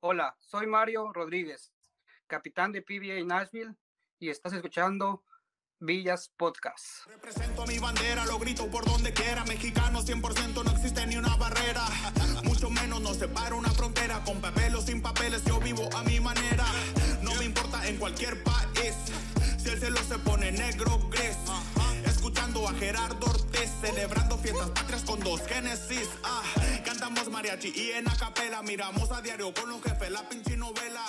Hola, soy Mario Rodríguez, capitán de PBA Nashville, y estás escuchando Villas Podcast. Represento mi bandera, lo grito por donde quiera. Mexicano 100% no existe ni una barrera. Mucho menos nos separa una frontera. Con papel o sin papeles, yo vivo a mi manera. No me importa en cualquier país. Si el cielo se pone negro, gris. Escuchando a Gerardo Ortiz, celebrando fiestas patrias con dos Génesis. Ah, cantamos mariachi y en acapela. Miramos a diario con los jefes la pinche novela.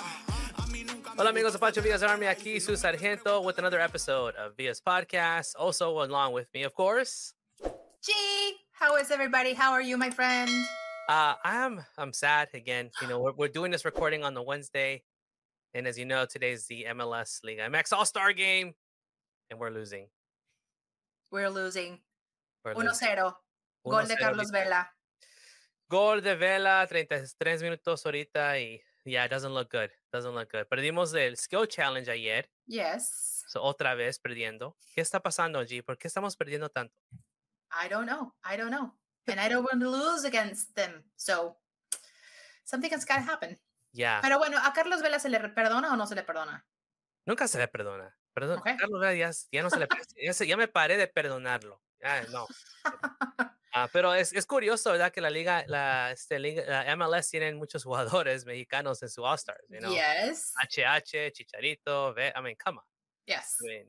A mí nunca me Hola amigos de Pancho Villas Army, aquí su sargento with another episode of Villas Podcast. Also along with me, of course. G, how is everybody? How are you, my friend? Uh, I'm I'm sad again. You know, we're, we're doing this recording on the Wednesday, and as you know, today's the MLS Liga MX All Star Game, and we're losing. We're losing. We're 1-0. losing. Gol de 1-0 Carlos Vela. Gol de Vela, 33 minutos ahorita, y yeah, it doesn't look good. Doesn't look good. Perdimos el Skill Challenge ayer, Yes. so otra vez perdiendo. ¿Qué está pasando, G? ¿Por qué estamos perdiendo tanto? I don't know. I don't know. And I don't want to lose against them. So, something has got to happen. Yeah. Pero bueno, ¿a Carlos Vela se le perdona o no se le perdona? Nunca se le perdona. Perdón. Carlos ya, ya no se le ya, se- ya me paré de perdonarlo. Ya, no. Ah, pero es, es curioso, ¿verdad? Que la liga, la, este, liga, la MLS tienen muchos jugadores mexicanos en su All Stars. You know? Yes. HH, Chicharito, Ve- I mean, come on. Yes. I mean,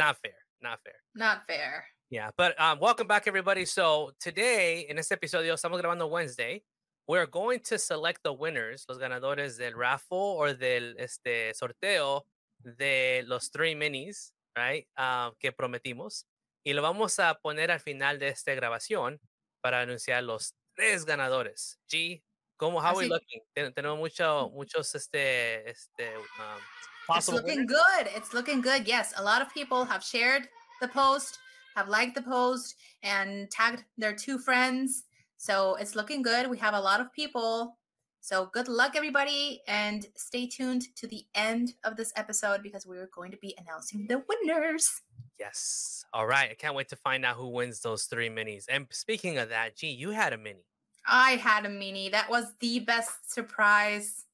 not fair, not fair. Not fair. Yeah, but um, welcome back, everybody. So today, en este episodio, estamos grabando Wednesday. We're going to select the winners, los ganadores del raffle or del este sorteo de los three minis, right? ah, que prometimos. Y lo vamos a poner al final de esta grabación para anunciar los tres ganadores. G, ¿cómo, how are we Así- looking? Ten- Tenemos mucho, muchos, este, este, um, It's possible looking winners. good. It's looking good. Yes, a lot of people have shared the post, have liked the post, and tagged their two friends. So it's looking good. We have a lot of people. So good luck, everybody, and stay tuned to the end of this episode because we're going to be announcing the winners. Yes. All right. I can't wait to find out who wins those three minis. And speaking of that, gee, you had a mini. I had a mini. That was the best surprise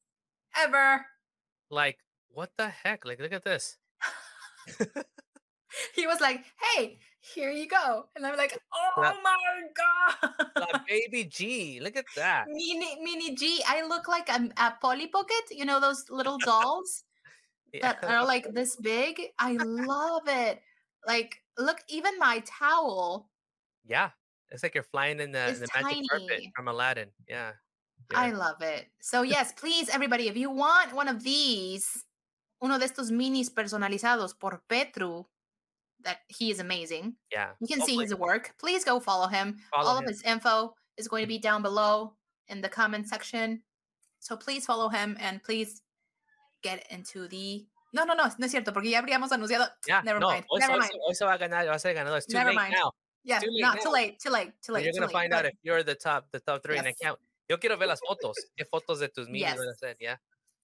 ever. Like, what the heck? Like, look at this. He was like, "Hey, here you go," and I'm like, "Oh That- my god!" La baby G. Look at that. Mini Mini G. I look like I'm a Polly Pocket. You know those little dolls Yeah. that are like this big. I love it. Like, look, even my towel. yeah. It's like you're flying in the, It's the magic carpet from Aladdin. Yeah. I love it. So yes, please, everybody, if you want one of these, uno de estos minis personalizados por Petru, that he is amazing. Yeah. You can see his work. Please go follow him. follow All him. of his info is going to be down below in the comment section. So please follow him and please get into the. No, no, no, no es cierto, porque ya habríamos anunciado. Yeah. Never no, mind. hoy, Never hoy mind. hoy va a ganar, va a ser ganador. It's too Never late mind. now. Yeah, too late not now. too late, too late, too late. you're too gonna late, find out but if you're the top, the top three, and I Yes. can't. Yo quiero ver las fotos. ¿Qué fotos de tus minis Yes. van a hacer? Yeah.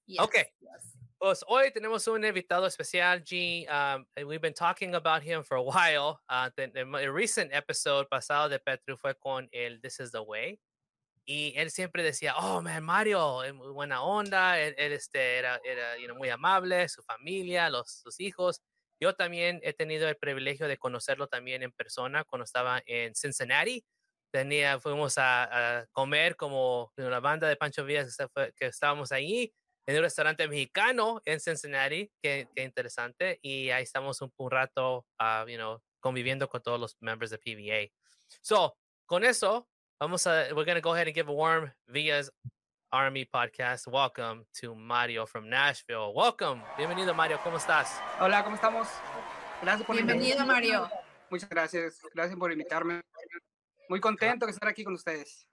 yes, okay. yes. Pues hoy tenemos un invitado especial, G. Um, and we've been talking about him for a while. Uh, the, the recent episode pasado de Petru fue con el This is the Way. Y él siempre decía, oh, man, Mario, muy buena onda. Él, él, este, era, era you know, muy amable, su familia, los, sus hijos. Yo también he tenido el privilegio de conocerlo también en persona cuando estaba en Cincinnati. Tenía, fuimos a, a comer como la banda de Pancho Villas que, que estábamos ahí en un restaurante mexicano en Cincinnati, qué, qué interesante, y ahí estamos un, un rato, ah, you know, conviviendo con todos los members de PBA. So, con eso, vamos a, we're going to go ahead and give a warm Villa's Army podcast. Welcome to Mario from Nashville. Welcome. Bienvenido, Mario. ¿Cómo estás? Hola, ¿cómo estamos? Gracias por Bienvenido, invitación. Mario. Muchas gracias. Gracias por invitarme. Muy contento de estar aquí con ustedes.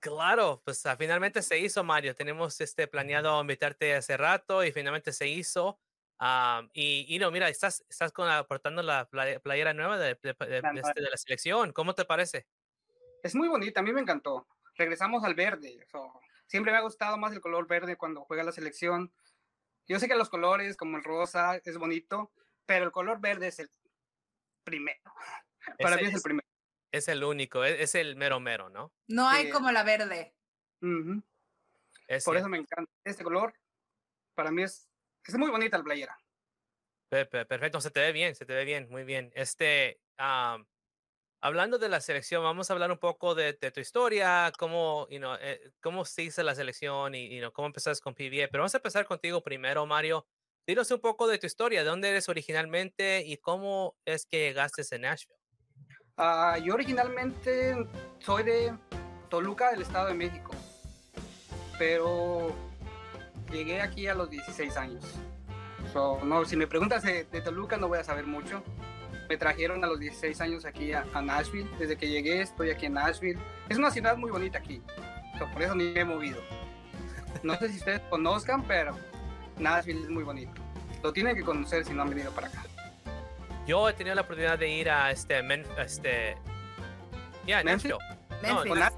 Claro, pues ah, finalmente se hizo, Mario. Tenemos este planeado invitarte hace rato y finalmente se hizo. Am, y, y no, mira, estás, estás con la- portando la playera nueva de, este, de la selección. ¿Cómo te parece? Es muy bonita, a mí me encantó. Regresamos al verde. so, siempre me ha gustado más el color verde cuando juega la selección. Yo sé que los colores, como el rosa, es bonito, pero el color verde es el primero. Para mí es el primero. Es el único, es, es el mero mero, ¿no? No hay Sí. como la verde. Es Por eso me encanta. Este color, para mí es, es muy bonita la playera. Pe- pe- Perfecto, se te ve bien, se te ve bien, muy bien. Este, hablando de la selección, vamos a hablar un poco de, de tu historia, cómo, you know, eh, cómo se hizo la selección y you know, cómo empezaste con PBA. Pero vamos a empezar contigo primero, Mario. Dinos un poco de tu historia, de dónde eres originalmente y cómo es que llegaste a Nashville. Ah, yo originalmente soy de Toluca, del Estado de México, pero llegué aquí a los 16 años. So, no, si me preguntas de, Toluca no voy a saber mucho. Me trajeron a los 16 años aquí a, a Nashville. Desde que llegué estoy aquí en Nashville. Es una ciudad muy bonita aquí, so, por eso ni me he movido. No sé si ustedes conozcan, pero Nashville es muy bonito. Lo tienen que conocer si no han venido para acá. Yo he tenido la oportunidad de ir a este, Men- este, yeah, ¿Memphis? Nashville. No,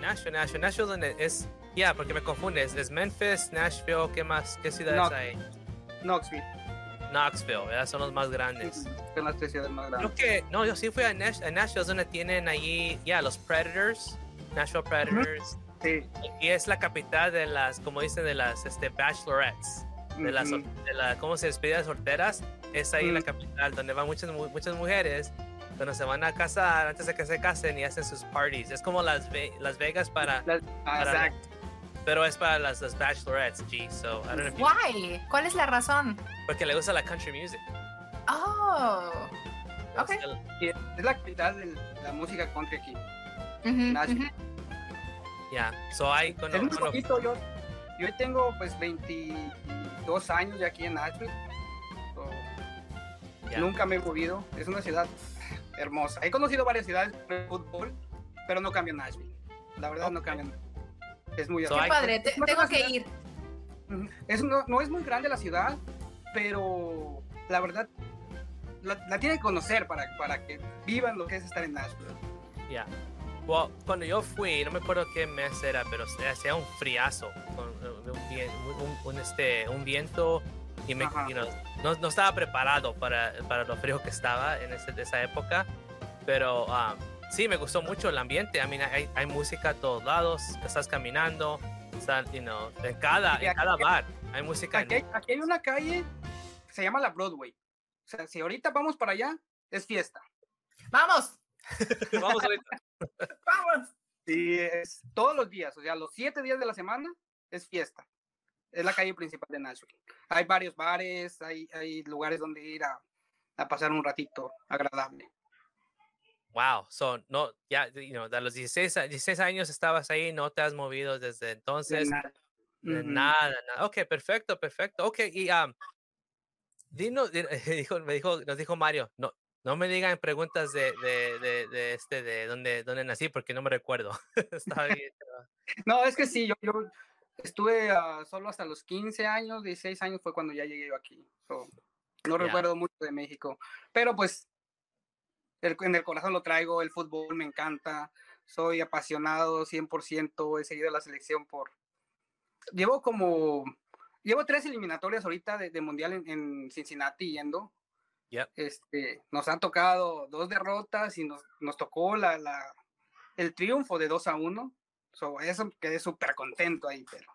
Nashville, Nashville, Nashville es, ya, porque me confundes, es Memphis, Nashville, ¿qué más? ¿Qué ciudades No. hay? Knoxville. Knoxville, ¿verdad? Son los más grandes. Son las tres ciudades más grandes. Creo que, no, yo sí fui a, Nash, a Nashville, es donde tienen allí, ya, los Predators, Nashville Predators, Sí. y es la capital de las, como dicen, de las este, bachelorettes, de las, de la, ¿cómo se despide de solteras? Es ahí la capital, donde van muchas, mu- muchas mujeres, donde se van a casar antes de que se casen y hacen sus parties. Es como Las, Ve- las Vegas para, Las- ah, para- exacto. pero es para las, las bachelorettes, G, so, I don't know if you- Why? ¿Cuál es la razón? porque le gusta la country music. Oh. Ok. el- Es la capital de la música country aquí. Ujú. Ya, so hay, cuando, es cuando- poquito. Yo, yo tengo pues 22 años ya aquí en Nashville. So. Nunca me he movido. Es una ciudad hermosa. He conocido varias ciudades de fútbol, pero no cambio Nashville. La verdad no cambio. Es muy So padre, te- Es una tengo que ciudad- ir. Es, no, no es muy grande la ciudad, pero la verdad la, la tienen que conocer para, para que vivan lo que es estar en Nashville. Ya. Well, cuando yo fui, no me acuerdo qué mes era, pero se- hacía un friazo, con, eh, un, un- un- este, un viento y me, you know, no, no estaba preparado para, para lo frío que estaba en ese- esa época, pero um, sí, me gustó mucho el ambiente. I mean, hay, hay música a todos lados, estás caminando, están, you know, en cada, en cada bar hay música. Aquí hay, aquí hay una calle, se llama la Broadway. O sea, si ahorita vamos para allá, es fiesta. Vamos, Vamos ahorita. Vamos. Y es todos los días, o sea, los siete días de la semana es fiesta. Es la calle principal de Nashville. Hay varios bares, hay, hay lugares donde ir a, a pasar un ratito agradable. Wow, so, no, ya, you know, de los 16, a- 16 años estabas ahí, no te has movido desde De entonces. nada. De Ujú. Nada, nada. Ok, perfecto, perfecto. Ok, y um, dinos, di- dijo, me dijo, nos dijo Mario, no, no me digan preguntas de, de, de, de este, de dónde, dónde nací, porque no me recuerdo. No, es que sí, yo, yo estuve ah, solo hasta los 15 años, 16 años fue cuando ya llegué yo aquí. So, no Ya. recuerdo mucho de México, pero pues el- en el corazón lo traigo, el fútbol me encanta, soy apasionado 100%, he seguido la selección por... Llevo como... Llevo tres eliminatorias ahorita de, de mundial en, en Cincinnati yendo. Yep. Este, nos han tocado dos derrotas y nos, nos tocó la, la, el triunfo de 2 a 1. So, eso quedé súper contento ahí, pero.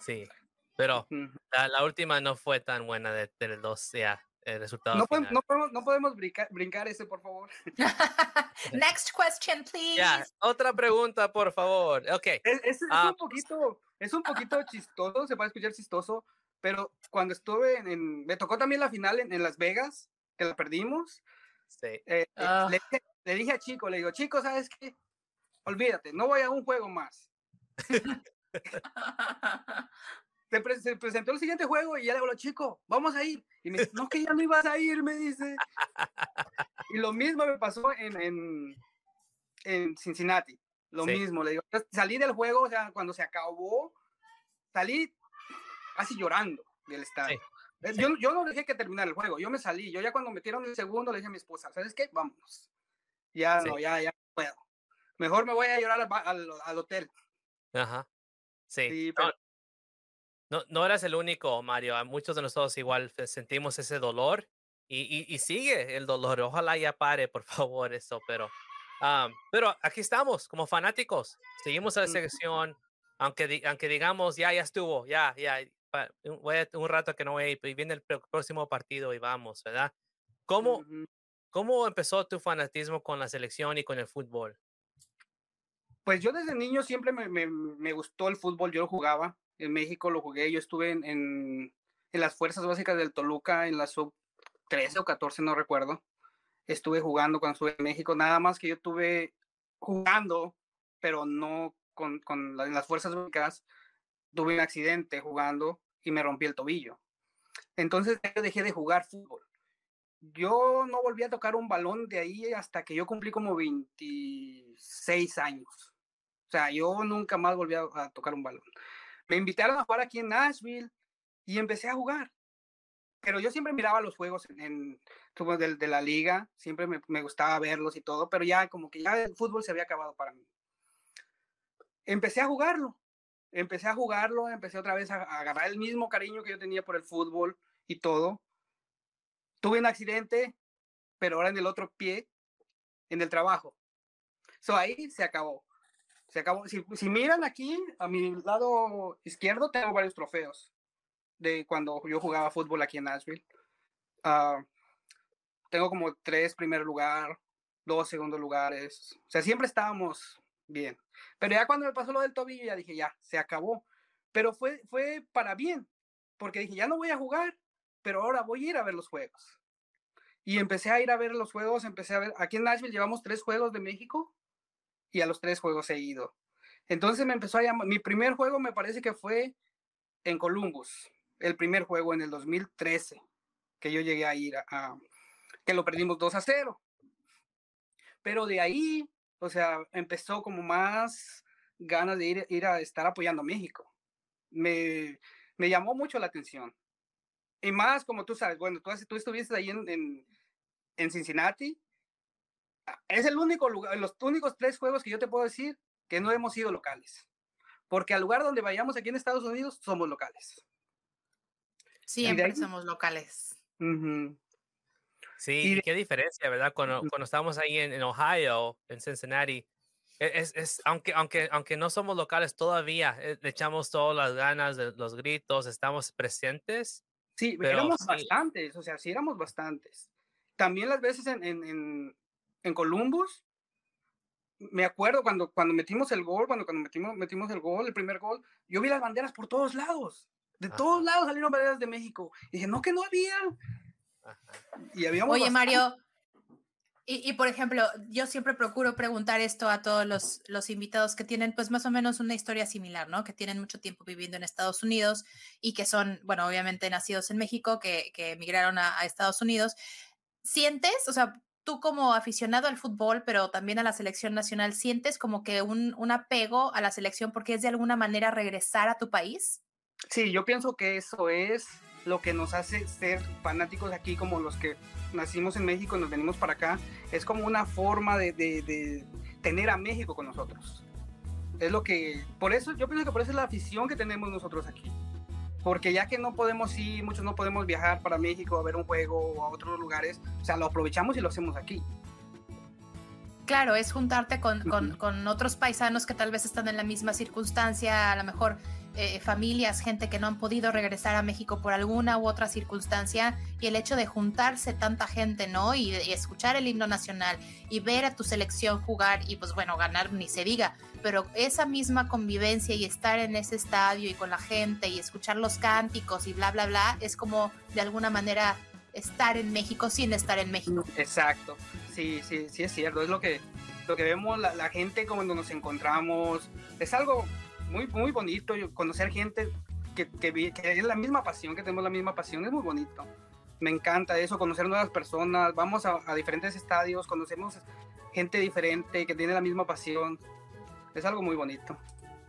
Sí, pero ujú. la, la última no fue tan buena de, de los dos, ya, el resultado No, podemos, final. no podemos, no podemos brincar, brincar ese, por favor. Next question, please. Ya, otra pregunta, por favor. Ok, Es, es- es Ah. un poquito, es un poquito chistoso, se puede escuchar chistoso, pero cuando estuve en, en- me tocó también la final en, en Las Vegas, que la perdimos, sí. eh, eh, Ah. le, dije- le dije a Chico, le digo, Chico, ¿sabes qué? Olvídate, no voy a un juego más. Se, pre- se presentó el siguiente juego y ya le digo, Chico, vamos a ir. Y me dice, no, que ya no ibas a ir, me dice. Y lo mismo me pasó en, en, en Cincinnati. Lo Sí. mismo, le digo, salí del juego, o sea, cuando se acabó, salí casi llorando del estadio. Eh, Yo, yo no dejé que terminara el juego, yo me salí. Yo ya cuando metieron el segundo le dije a mi esposa, ¿sabes qué? Vámonos. Ya Sí. no, ya, ya no puedo. Mejor me voy a llorar al, al, al hotel. Ajá. Sí. Sí, no, pero- no, no eras el único, Mario. A muchos de nosotros igual sentimos ese dolor y, y- y sigue el dolor. Ojalá ya pare, por favor, eso. Pero, am, pero aquí estamos como fanáticos. Seguimos a la selección. aunque, aunque digamos, ya, ya estuvo, ya, ya, voy a, un rato que no voy y viene el próximo partido y vamos, ¿verdad? ¿Cómo, ¿Cómo empezó tu fanatismo con la selección y con el fútbol? Pues yo desde niño siempre me, me, me gustó el fútbol, yo lo jugaba, en México lo jugué, yo estuve en, en, en las fuerzas básicas del Toluca, en la sub 13 o 14, no recuerdo. Estuve jugando cuando estuve en México, nada más que yo estuve jugando, pero no con, con en las fuerzas básicas, tuve un accidente jugando y me rompí el tobillo. Entonces yo dejé de jugar fútbol yo no volví a tocar un balón de ahí hasta que yo cumplí como 26 años. O sea, yo nunca más volví a, tocar un balón. Me invitaron a jugar aquí en Nashville y empecé a jugar. Pero yo siempre miraba los juegos en, de, de, la liga, siempre me, gustaba verlos y todo, pero ya como que ya el fútbol se había acabado para mí. Empecé a jugarlo, empecé a jugarlo, empecé otra vez a, a agarrar el mismo cariño que yo tenía por el fútbol y todo tuve un accidente, pero ahora en el otro pie, en el trabajo. So ahí se acabó. Se acabó. Si, si miran aquí, a mi lado izquierdo, tengo varios trofeos de cuando yo jugaba fútbol aquí en Nashville. Uh, tengo como tres primer lugar, dos segundos lugares. O sea, siempre estábamos bien. Pero ya cuando me pasó lo del tobillo, ya dije, ya, se acabó. Pero fue, fue para bien, porque dije, ya no voy a jugar pero ahora voy a ir a ver los juegos. Y empecé a ir a ver los juegos, empecé a ver, aquí en Nashville llevamos tres juegos de México y a los tres juegos he ido. Entonces me empezó a llamar, mi primer juego me parece que fue en Columbus, el primer juego en el 2013, que yo llegué a ir a, que lo perdimos 2 a 0. Pero de ahí, o sea, empezó como más ganas de ir, ir a estar apoyando a México. Me, me llamó mucho la atención. Y más, como tú sabes, bueno, tú, tú estuviste ahí en, en, en Cincinnati. Ah, es el único lugar, los únicos tres juegos que yo te puedo decir que no hemos sido locales. Porque al lugar donde vayamos aquí en Estados Unidos somos locales. Siempre somos locales. Sí, qué diferencia, ¿verdad? Cuando, cuando estábamos ahí en, en Ohio, en Cincinnati, e, es, es, aunque, aunque, aunque no somos locales todavía, eh, le echamos todas las ganas, de los gritos, estamos presentes Sí, éramos bastantes, o sea, sí éramos bastantes. También las veces en, en, en, Columbus, me acuerdo cuando, cuando metimos el gol, cuando, cuando metimos, metimos el gol, el primer gol, yo vi las banderas por todos lados. De todos lados salieron banderas de México. Y dije, no, que no había. Y habíamos Oye, Mario, y, por ejemplo, yo siempre procuro preguntar esto a todos los, los, invitados que tienen pues más o menos una historia similar, ¿no? Que tienen mucho tiempo viviendo en Estados Unidos y que son, bueno, obviamente nacidos en México, que, que emigraron a, Estados Unidos. ¿Sientes, o sea, tú como aficionado al fútbol, pero también a la selección nacional, sientes como que un, un apego a la selección porque es de alguna manera regresar a tu país? Sí, yo pienso que eso es lo que nos hace ser fanáticos aquí como los que nacimos en México y nos venimos para acá, es como una forma de, de, tener a México con nosotros. Es lo que, por eso, yo pienso que por eso es la afición que tenemos nosotros aquí. Porque ya que no podemos ir, muchos no podemos viajar para México a ver un juego o a otros lugares, o sea, lo aprovechamos y lo hacemos aquí. Claro, es juntarte con, con, con otros paisanos que tal vez están en la misma circunstancia, a lo mejor eh, familias, gente que no han podido regresar a México por alguna u otra circunstancia y el hecho de juntarse tanta gente, ¿no? Y, escuchar el himno nacional y ver a tu selección jugar y pues bueno, ganar ni se diga, pero esa misma convivencia y estar en ese estadio y con la gente y escuchar los cánticos y bla, bla, bla, es como de alguna manera estar en México sin estar en México. Exacto, sí, sí, sí es cierto, es lo que, lo que vemos la, la gente cuando nos encontramos, es algo muy, muy bonito conocer gente que, que, es la misma pasión, que tenemos la misma pasión, es muy bonito. Me encanta eso, conocer nuevas personas, vamos a, a diferentes estadios, conocemos gente diferente que tiene la misma pasión. Es algo muy bonito.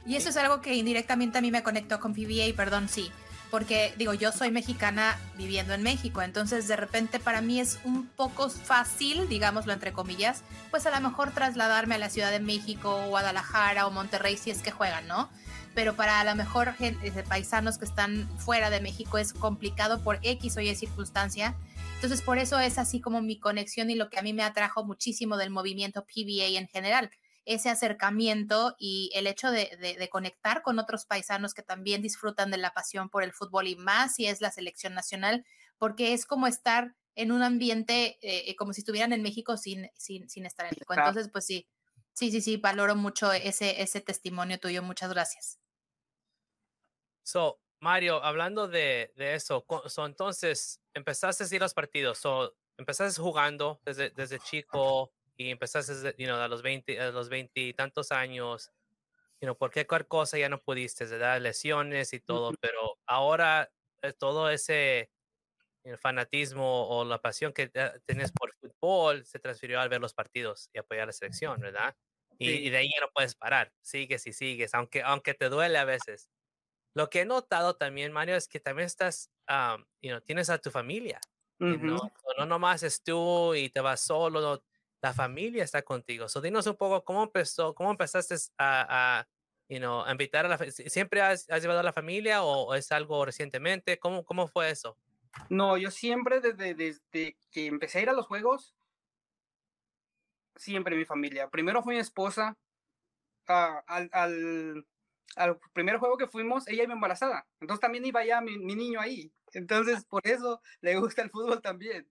Y eso es algo que indirectamente a mí me conectó con PBA, perdón, sí porque digo, yo soy mexicana viviendo en México, entonces de repente para mí es un poco fácil, digámoslo entre comillas, pues a lo mejor trasladarme a la Ciudad de México, o Guadalajara o Monterrey si es que juegan, ¿no? Pero para a lo mejor gente, eh, paisanos que están fuera de México es complicado por X o Y circunstancia. Entonces por eso es así como mi conexión y lo que a mí me atrajo muchísimo del movimiento PBA en general ese acercamiento y el hecho de, de, conectar con otros paisanos que también disfrutan de la pasión por el fútbol y más si es la selección nacional, porque es como estar en un ambiente eh, como si estuvieran en México sin, sin, sin estar en México. Entonces, pues sí, sí, sí, sí, valoro mucho ese, ese testimonio tuyo. Muchas gracias. So, Mario, hablando de, de eso, so, entonces empezaste a ir a los partidos, so, empezaste jugando desde, desde chico y empezaste you know, a los 20, a los 20 y tantos años, you know, por cualquier cosa ya no pudiste, dar lesiones y todo, pero ahora eh, todo ese el fanatismo o la pasión que tienes por fútbol se transfirió al ver los partidos y apoyar a la selección, ¿verdad? Y, de ahí ya no puedes parar, sigues y sigues, aunque, aunque te duele a veces. Lo que he notado también, Mario, es que también estás, um, you tienes a tu familia. no, no nomás es tú y te vas solo, la familia está contigo. So, dinos un poco cómo empezó, cómo empezaste a, a you know, invitar a la ¿Siempre has, llevado a la familia o, es algo recientemente? ¿Cómo, cómo fue eso? No, yo siempre desde, desde que empecé a ir a los juegos, siempre mi familia. Primero fue mi esposa. Ah, al, al, al, primer juego que fuimos, ella iba embarazada. Entonces también iba ya mi, mi, niño ahí. Entonces por eso le gusta el fútbol también.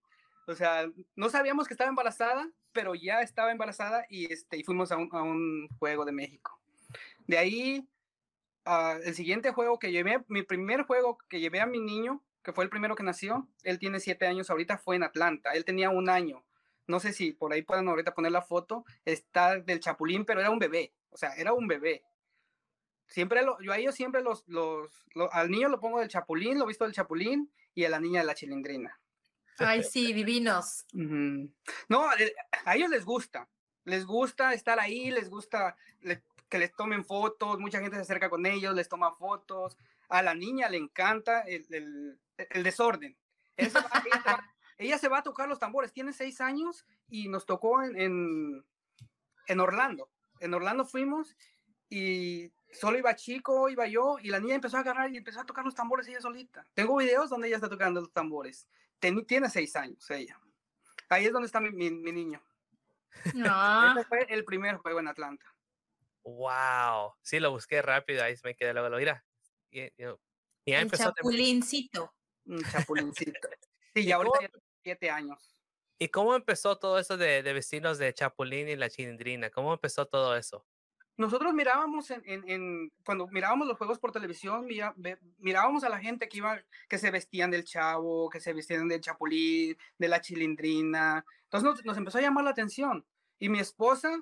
O sea, no sabíamos que estaba embarazada, pero ya estaba embarazada y, este, y fuimos a un, juego de México. De ahí, uh, el siguiente juego que llevé, mi primer juego que llevé a mi niño, que fue el primero que nació, él tiene siete años ahorita, fue en Atlanta. Él tenía un año no sé si por ahí pueden ahorita poner la foto, está del Chapulín, pero era un bebé, o sea, era un bebé. Siempre lo, yo a ellos siempre los, los, al niño lo pongo del Chapulín, lo visto del Chapulín y a la niña de la Chilindrina. Ay, sí, divinos. No, eh, a ellos les gusta, les gusta estar ahí, les gusta que les tomen fotos, mucha gente se acerca con ellos, les toma fotos. A la niña le encanta el, el, el desorden. ella se va a tocar los tambores, tiene seis años y nos tocó en, en, Orlando. En Orlando fuimos y solo iba chico, iba yo, y la niña empezó a agarrar y empezó a tocar los tambores ella solita. Tengo videos donde ella está tocando los tambores. Tiene seis años ella. Ahí es donde está mi, mi, niño. No. Este fue el primer juego en Atlanta. Wow. Sí, lo busqué rápido, ahí me quedé luego, lo mira. Y, y, empezó chapulincito. Un chapulincito. Sí, y ahorita siete años. ¿Y cómo empezó todo eso de, de vecinos de Chapulín y la Chilindrina? ¿Cómo empezó todo eso? Nosotros mirábamos en, cuando mirábamos los juegos por televisión, mirábamos a la gente que iba, que se vestían del chavo, que se vestían del chapulín, de la chilindrina. Entonces nos, empezó a llamar la atención. Y mi esposa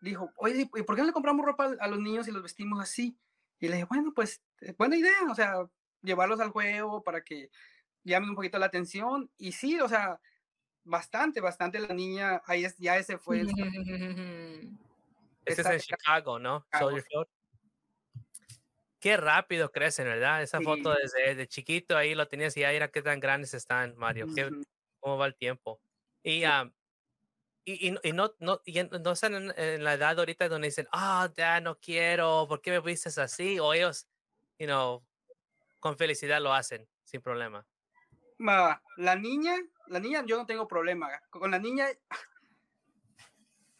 dijo, oye, ¿y por qué no le compramos ropa a los niños y los vestimos así? Y le dije, bueno, pues buena idea, o sea, llevarlos al juego para que llame un poquito la atención. Y sí, o sea, bastante, bastante la niña, ahí es, ya ese fue. Ese es en Chicago, ¿no? Qué rápido crecen, ¿verdad? Esa foto desde, chiquito ahí lo tenías y ahí era qué tan grandes están, Mario. ¿Cómo va el tiempo? Y, y, y, no, no, no están en, la edad ahorita donde dicen, ah, ya no quiero, ¿por qué me vistes así? O ellos, you know, con felicidad lo hacen, sin problema la niña, la niña, yo no tengo problema. Con la niña,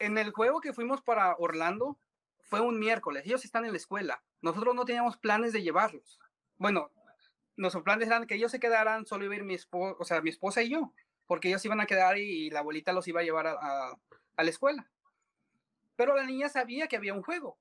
en el juego que fuimos para Orlando, fue un miércoles. Ellos están en la escuela. Nosotros no teníamos planes de llevarlos. Bueno, nuestros planes eran que ellos se quedaran, solo iba a mi esposa, o sea, mi esposa y yo, porque ellos iban a quedar y, la abuelita los iba a llevar a, a la escuela. Pero la niña sabía que había un juego.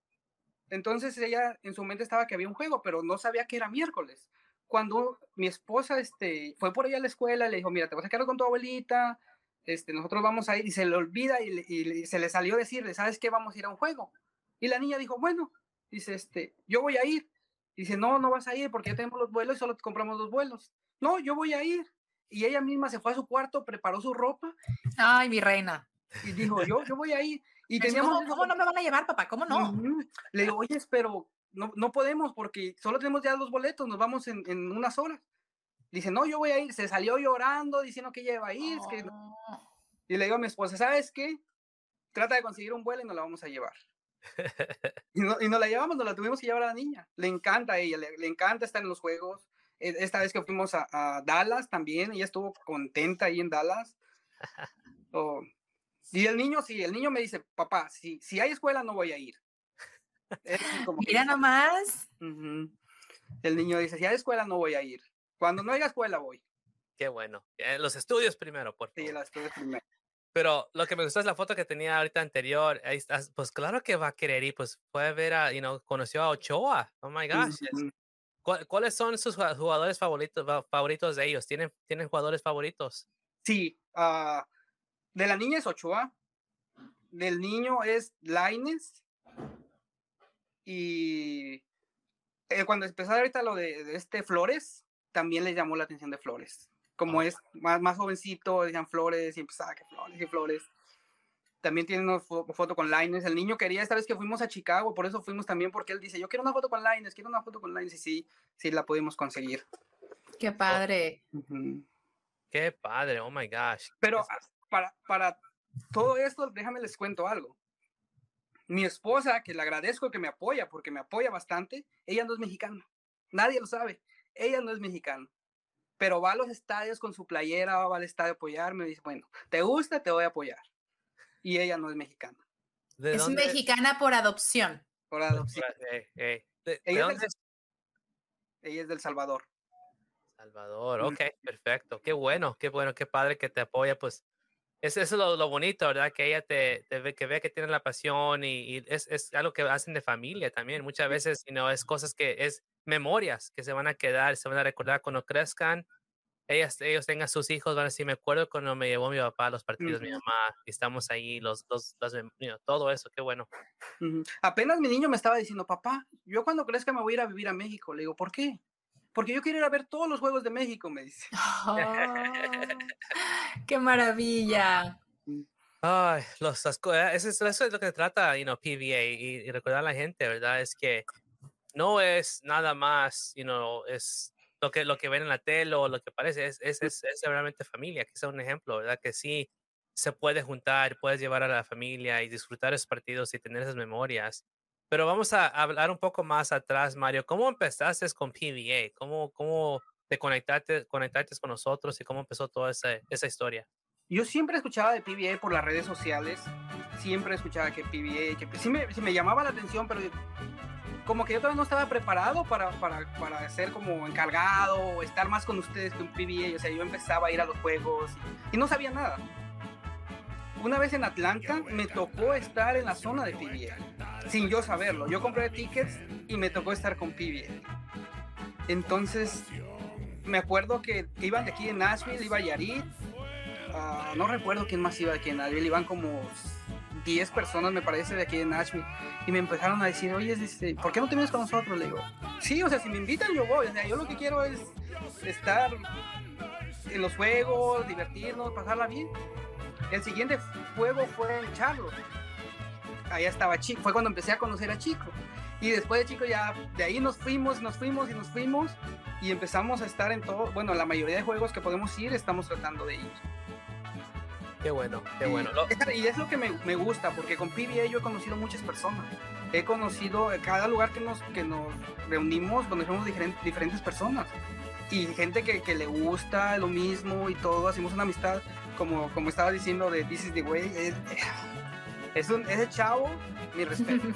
Entonces ella en su mente estaba que había un juego, pero no sabía que era miércoles cuando mi esposa este, fue por ella a la escuela, le dijo, mira, te vas a quedar con tu abuelita, este, nosotros vamos a ir, y se le olvida y, se le salió decirle, ¿sabes qué? Vamos a ir a un juego. Y la niña dijo, bueno, dice, este, yo voy a ir. Dice, no, no vas a ir porque ya tenemos los vuelos y solo te compramos dos vuelos. No, yo voy a ir. Y ella misma se fue a su cuarto, preparó su ropa. Ay, mi reina. Y dijo, yo, yo voy a ir. Y teníamos... ¿Cómo, no me van a llevar, papá? ¿Cómo no? Le digo, oye, pero no, no podemos porque solo tenemos ya los boletos, nos vamos en, en, unas horas. Dice, no, yo voy a ir. Se salió llorando diciendo que ella iba a ir. Que... Y le digo a mi esposa, ¿sabes qué? Trata de conseguir un vuelo y nos la vamos a llevar. y, no, y nos la llevamos, nos la tuvimos que llevar a la niña. Le encanta a ella, le, encanta estar en los juegos. E, esta vez que fuimos a, Dallas también, ella estuvo contenta ahí en Dallas. Y el niño, sí, el niño me dice, papá, si, si hay escuela no voy a ir. Mira nomás. El niño dice, si hay escuela no voy a ir. Cuando no haya escuela voy. Qué bueno. Eh, los estudios primero, por favor. Sí, los estudios primero. Pero lo que me gustó es la foto que tenía ahorita anterior. Ahí estás, pues claro que va a querer ir, pues puede ver a, you know, conoció a Ochoa. Oh my gosh. ¿Cuáles son sus jugadores favoritos, favoritos de ellos? ¿Tienen, ¿tienen jugadores favoritos? Sí, uh, de la niña es Ochoa, del niño es Laines y eh, cuando empezó ahorita lo de, este Flores, también le llamó la atención de Flores. Como es más, más jovencito, decían Flores y empezaba que Flores y Flores. También tiene una foto con Lines. El niño quería esta vez que fuimos a Chicago, por eso fuimos también, porque él dice, yo quiero una foto con Lines, quiero una foto con Lines, y sí, sí la pudimos conseguir. Qué padre. Qué padre, oh my gosh. Pero para, para todo esto, déjame les cuento algo. Mi esposa, que le agradezco que me apoya, porque me apoya bastante, ella no es mexicana. Nadie lo sabe. Ella no es mexicana. Pero va a los estadios con su playera, va al estadio a apoyarme y dice, bueno, ¿te gusta? Te voy a apoyar y ella no es mexicana. es mexicana por adopción. Por adopción. ella, es del Salvador. Salvador, ok, perfecto. Qué bueno, qué bueno, qué padre que te apoya. Pues eso es lo, bonito, ¿verdad? Que ella te, ve, que ve que tiene la pasión y, es, es, algo que hacen de familia también. Muchas veces, you know, es cosas que es memorias que se van a quedar, se van a recordar cuando crezcan ellos tengan sus hijos, van a decir, me acuerdo cuando me llevó mi papá a los partidos, mi mamá, y estamos ahí, los, dos todo eso, qué bueno. Apenas mi niño me estaba diciendo, papá, yo cuando crezca me voy a ir a vivir a México. Le digo, ¿por qué? Porque yo quiero ir a ver todos los juegos de México, me dice. Oh, ¡Qué maravilla! Ay, los, eh, eso, es, eso es lo que trata, you know, PVA, y, y recordar a la gente, ¿verdad? Es que no es nada más, you know, es lo que, lo que ven en la tele o lo que parece, es, es, es, es realmente familia, que es un ejemplo, ¿verdad? Que sí se puede juntar, puedes llevar a la familia y disfrutar esos partidos y tener esas memorias. Pero vamos a hablar un poco más atrás, Mario. ¿Cómo empezaste con PBA? ¿Cómo, cómo te conectaste, conectaste con nosotros y cómo empezó toda esa, esa historia? Yo siempre escuchaba de PBA por las redes sociales. Siempre escuchaba que PBA, que sí me, sí me llamaba la atención, pero como que yo todavía no estaba preparado para, para, para ser como encargado o estar más con ustedes que un PBA. O sea, yo empezaba a ir a los juegos y, no sabía nada. Una vez en Atlanta me tocó estar en la zona de PBA, sin yo saberlo. Yo compré tickets y me tocó estar con PBA. Entonces, me acuerdo que iban de aquí en Nashville, iba Yarit, uh, no recuerdo quién más iba de aquí en Nashville, iban como 10 personas, me parece, de aquí de Nashville. Y me empezaron a decir, oye, este, ¿por qué no te vienes con nosotros? Le digo, sí, o sea, si me invitan, yo voy. O sea, yo lo que quiero es estar en los juegos, divertirnos, pasarla bien. El siguiente juego fue en Charlotte. Allá estaba Chico, fue cuando empecé a conocer a Chico. Y después de Chico ya, de ahí nos fuimos, nos fuimos y nos fuimos. Y empezamos a estar en todo, bueno, la mayoría de juegos que podemos ir, estamos tratando de ir. Qué bueno, qué bueno. Y, es lo que me, me, gusta, porque con PBA yo he conocido muchas personas. He conocido cada lugar que nos, que nos reunimos, conocemos diferentes, diferentes personas. Y gente que, que, le gusta lo mismo y todo, hacemos una amistad, como, como estaba diciendo de This is the Way. Es, es un, ese chavo, mi respeto.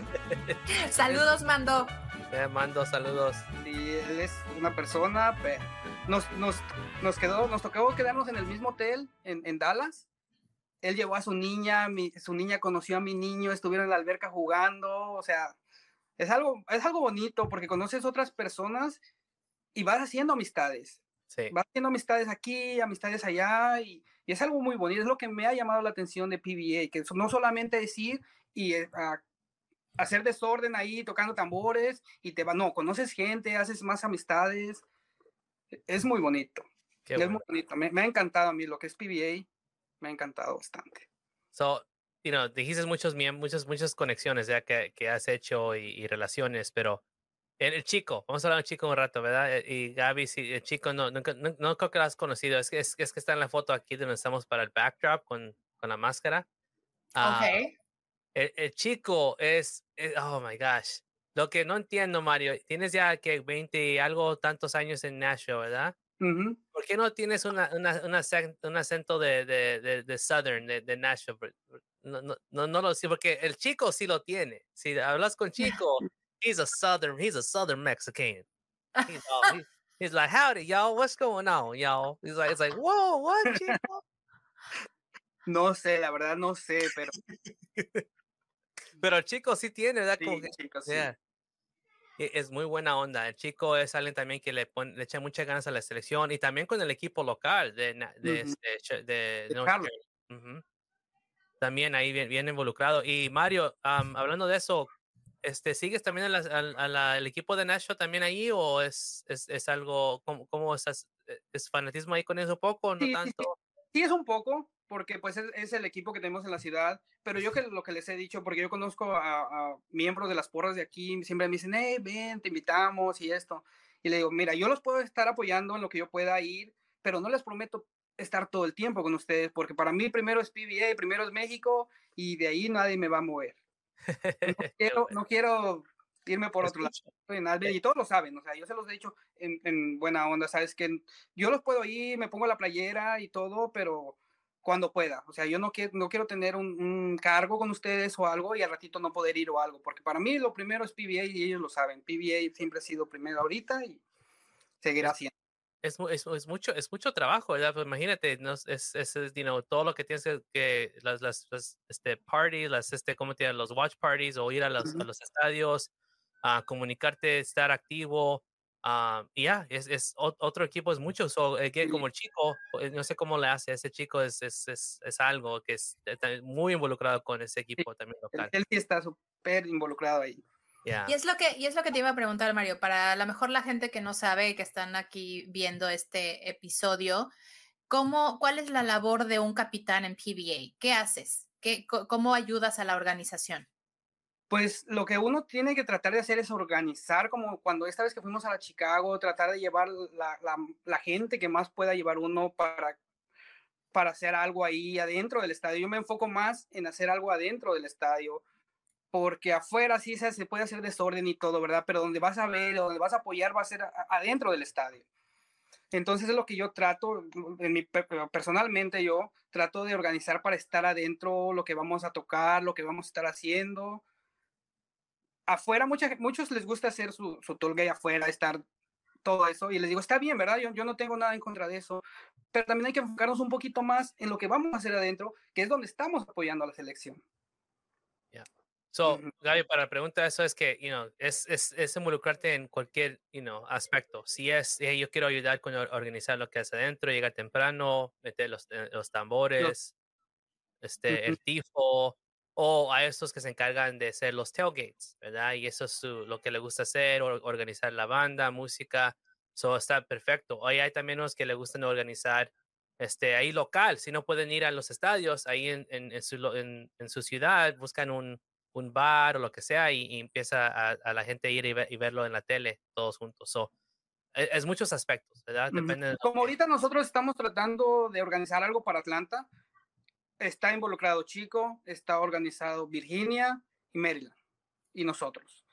saludos, Mando. Eh, mando saludos. Sí, él es una persona, pero nos, nos, nos, quedó, nos tocó quedarnos en el mismo hotel en, en Dallas. Él llevó a su niña, mi, su niña conoció a mi niño, estuvieron en la alberca jugando, o sea, es algo, es algo bonito porque conoces otras personas y vas haciendo amistades. Sí. Vas haciendo amistades aquí, amistades allá, y, y, es algo muy bonito. Es lo que me ha llamado la atención de PBA, que no solamente decir y eh, hacer desorden ahí tocando tambores y te va, no, conoces gente, haces más amistades es muy bonito. es muy bonito. Me, ha encantado a mí lo que es PBA. Me ha encantado bastante. So, you know, dijiste muchos, muchas, muchas conexiones ya que, que has hecho y, relaciones, pero el, chico, vamos a hablar del chico un rato, ¿verdad? Eh, y Gaby, si el chico no, no, no, creo que lo has conocido, es que, es, que está en la foto aquí donde estamos para el backdrop con, con la máscara. Ah, ok. el, chico es, oh my gosh, lo que no entiendo, Mario, tienes ya que 20 algo tantos años en Nashville, ¿verdad? ¿Por ¿por qué no tienes una, una, una un acento de, de, de, de Southern, de, de Nashville? No, no, no, no lo sé, porque el chico sí lo tiene. Si hablas con chico, he's a Southern, he's a Southern Mexican. He's, all, he's, he's like, howdy, y'all, what's going on, y'all? He's like, it's like, whoa, what, chico? No sé, la verdad no sé, pero Pero el chico sí tiene, ¿verdad? sí, Como que- sí. Yeah. E- Es muy buena onda. El chico es alguien también que le, pone, le echa muchas ganas a la selección y también con el equipo local de, de. Ujú. También ahí bien, bien involucrado. Y Mario, hablando de eso, este, ¿sigues también a la- al- a la- el equipo de Nashville también ahí o es, es, es algo, ¿cómo, cómo estás? eh, ¿Es fanatismo ahí con eso poco o no Sí, sí, sí. tanto? Sí, es un poco, porque pues es, es el equipo que tenemos en la ciudad, pero yo que lo que les he dicho, porque yo conozco a, a miembros de las porras de aquí, siempre me dicen, hey, ven, te invitamos y esto. Y le digo, mira, yo los puedo estar apoyando en lo que yo pueda ir, pero no les prometo estar todo el tiempo con ustedes, porque para mí primero es PBA, primero es México, y de ahí nadie me va a mover. No quiero, no quiero irme por otro lado y todos lo saben, o sea, yo se los he dicho en, en buena onda, sabes que yo los puedo ir, me pongo la playera y todo, pero cuando pueda, o sea, yo no quiero, no quiero tener un, un cargo con ustedes o algo y al ratito no poder ir o algo, porque para mí lo primero es PBA y ellos lo saben, PBA siempre ha sido primero ahorita y seguirá siendo. es, mu- es, es mucho es mucho trabajo, ¿verdad? Pues imagínate, no, es, es, you know, todo lo que tienes que, las, las, las, este, parties, las, este, ¿cómo te llaman? Los watch parties o ir a los, a los estadios, a comunicarte, estar activo. Ah, y ya, es, es ot- otro equipo, es mucho. So, eh, que Sí. como el chico, eh, no sé cómo le hace, ese chico es, es, es, es algo que es, está muy involucrado con ese equipo también Él, local. él sí está súper involucrado ahí. Yeah. Y es lo que, y es lo que te iba a preguntar, Mario, para a lo mejor la gente que no sabe y que están aquí viendo este episodio, ¿cómo, ¿cuál es la labor de un capitán en PBA? ¿Qué haces? ¿Qué, ¿Cómo ayudas a la organización? Pues lo que uno tiene que tratar de hacer es organizar, como cuando esta vez que fuimos a la Chicago, tratar de llevar la, la, gente que más pueda llevar uno para, para hacer algo ahí adentro del estadio. Yo me enfoco más en hacer algo adentro del estadio, porque afuera sí se, se puede hacer desorden y todo, ¿verdad? Pero donde vas a ver, donde vas a apoyar va a ser adentro del estadio. Entonces es lo que yo trato, en mi, pe- personalmente yo trato de organizar para estar adentro, lo que vamos a tocar, lo que vamos a estar haciendo afuera, mucha, muchos les gusta hacer su, su tour gay afuera, estar todo eso, y les digo, está bien, ¿verdad? Yo, yo no tengo nada en contra de eso, pero también hay que enfocarnos un poquito más en lo que vamos a hacer adentro, que es donde estamos apoyando a la selección. So, Ujú. Gaby, para la pregunta eso es que, you know, es, es, es involucrarte en cualquier, you know, aspecto. Si es, "Hey, yo quiero ayudar con or- organizar lo que hace adentro, llegar temprano, meter los, eh, los tambores, este, el tifo, o a esos que se encargan de hacer los tailgates, ¿verdad? Y eso es su- lo que le gusta hacer, or- organizar la banda, música, so está perfecto. Hoy hay también unos que le gustan organizar este, ahí local, si no pueden ir a los estadios, ahí en, en, en su, en, en su ciudad, buscan un, un bar o lo que sea y, y empieza a, a la gente a ir y, ver- y verlo en la tele todos juntos. So, es, es muchos aspectos, ¿verdad? Depende de Como que- ahorita nosotros estamos tratando de organizar algo para Atlanta, está involucrado Chico, está organizado Virginia y Maryland, y nosotros.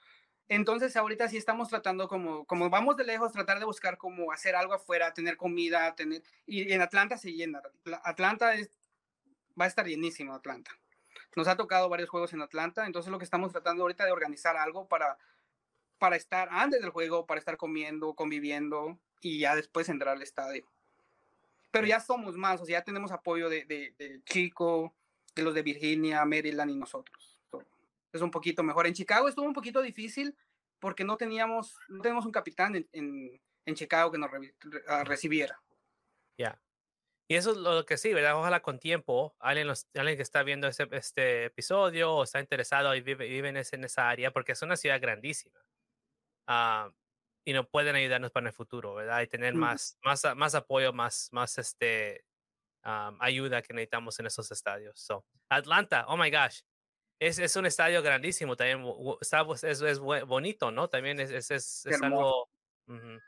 Entonces ahorita sí estamos tratando como, como vamos de lejos, tratar de buscar como hacer algo afuera, tener comida, tener, y en Atlanta se llena. La- Atlanta es, va a estar llenísimo Atlanta. Nos ha tocado varios juegos en Atlanta, entonces lo que estamos tratando ahorita de organizar algo para, para estar antes del juego, para estar comiendo, conviviendo y ya después entrar al estadio. Pero ya somos más, o sea, ya tenemos apoyo de, de, de Chico, de los de Virginia, Maryland y nosotros. So, es un poquito mejor. En Chicago estuvo un poquito difícil porque no teníamos, no tenemos un capitán en, en, en Chicago que nos re- re- ah, recibiera. Ya. Y eso es lo que sí, ¿verdad? Ojalá con tiempo, alguien, los- alguien que está viendo este, este episodio o está interesado y vive, vive en, ese- en esa área, porque es una ciudad grandísima. ah, y no pueden ayudarnos para el futuro, ¿verdad? Y tener más, más, más apoyo, más, más este, am, ayuda que necesitamos en esos estadios. So, Atlanta, oh my gosh. Es, es un estadio grandísimo, también está, pues, es, es bonito, ¿no? También es, es, es, es algo... ujú.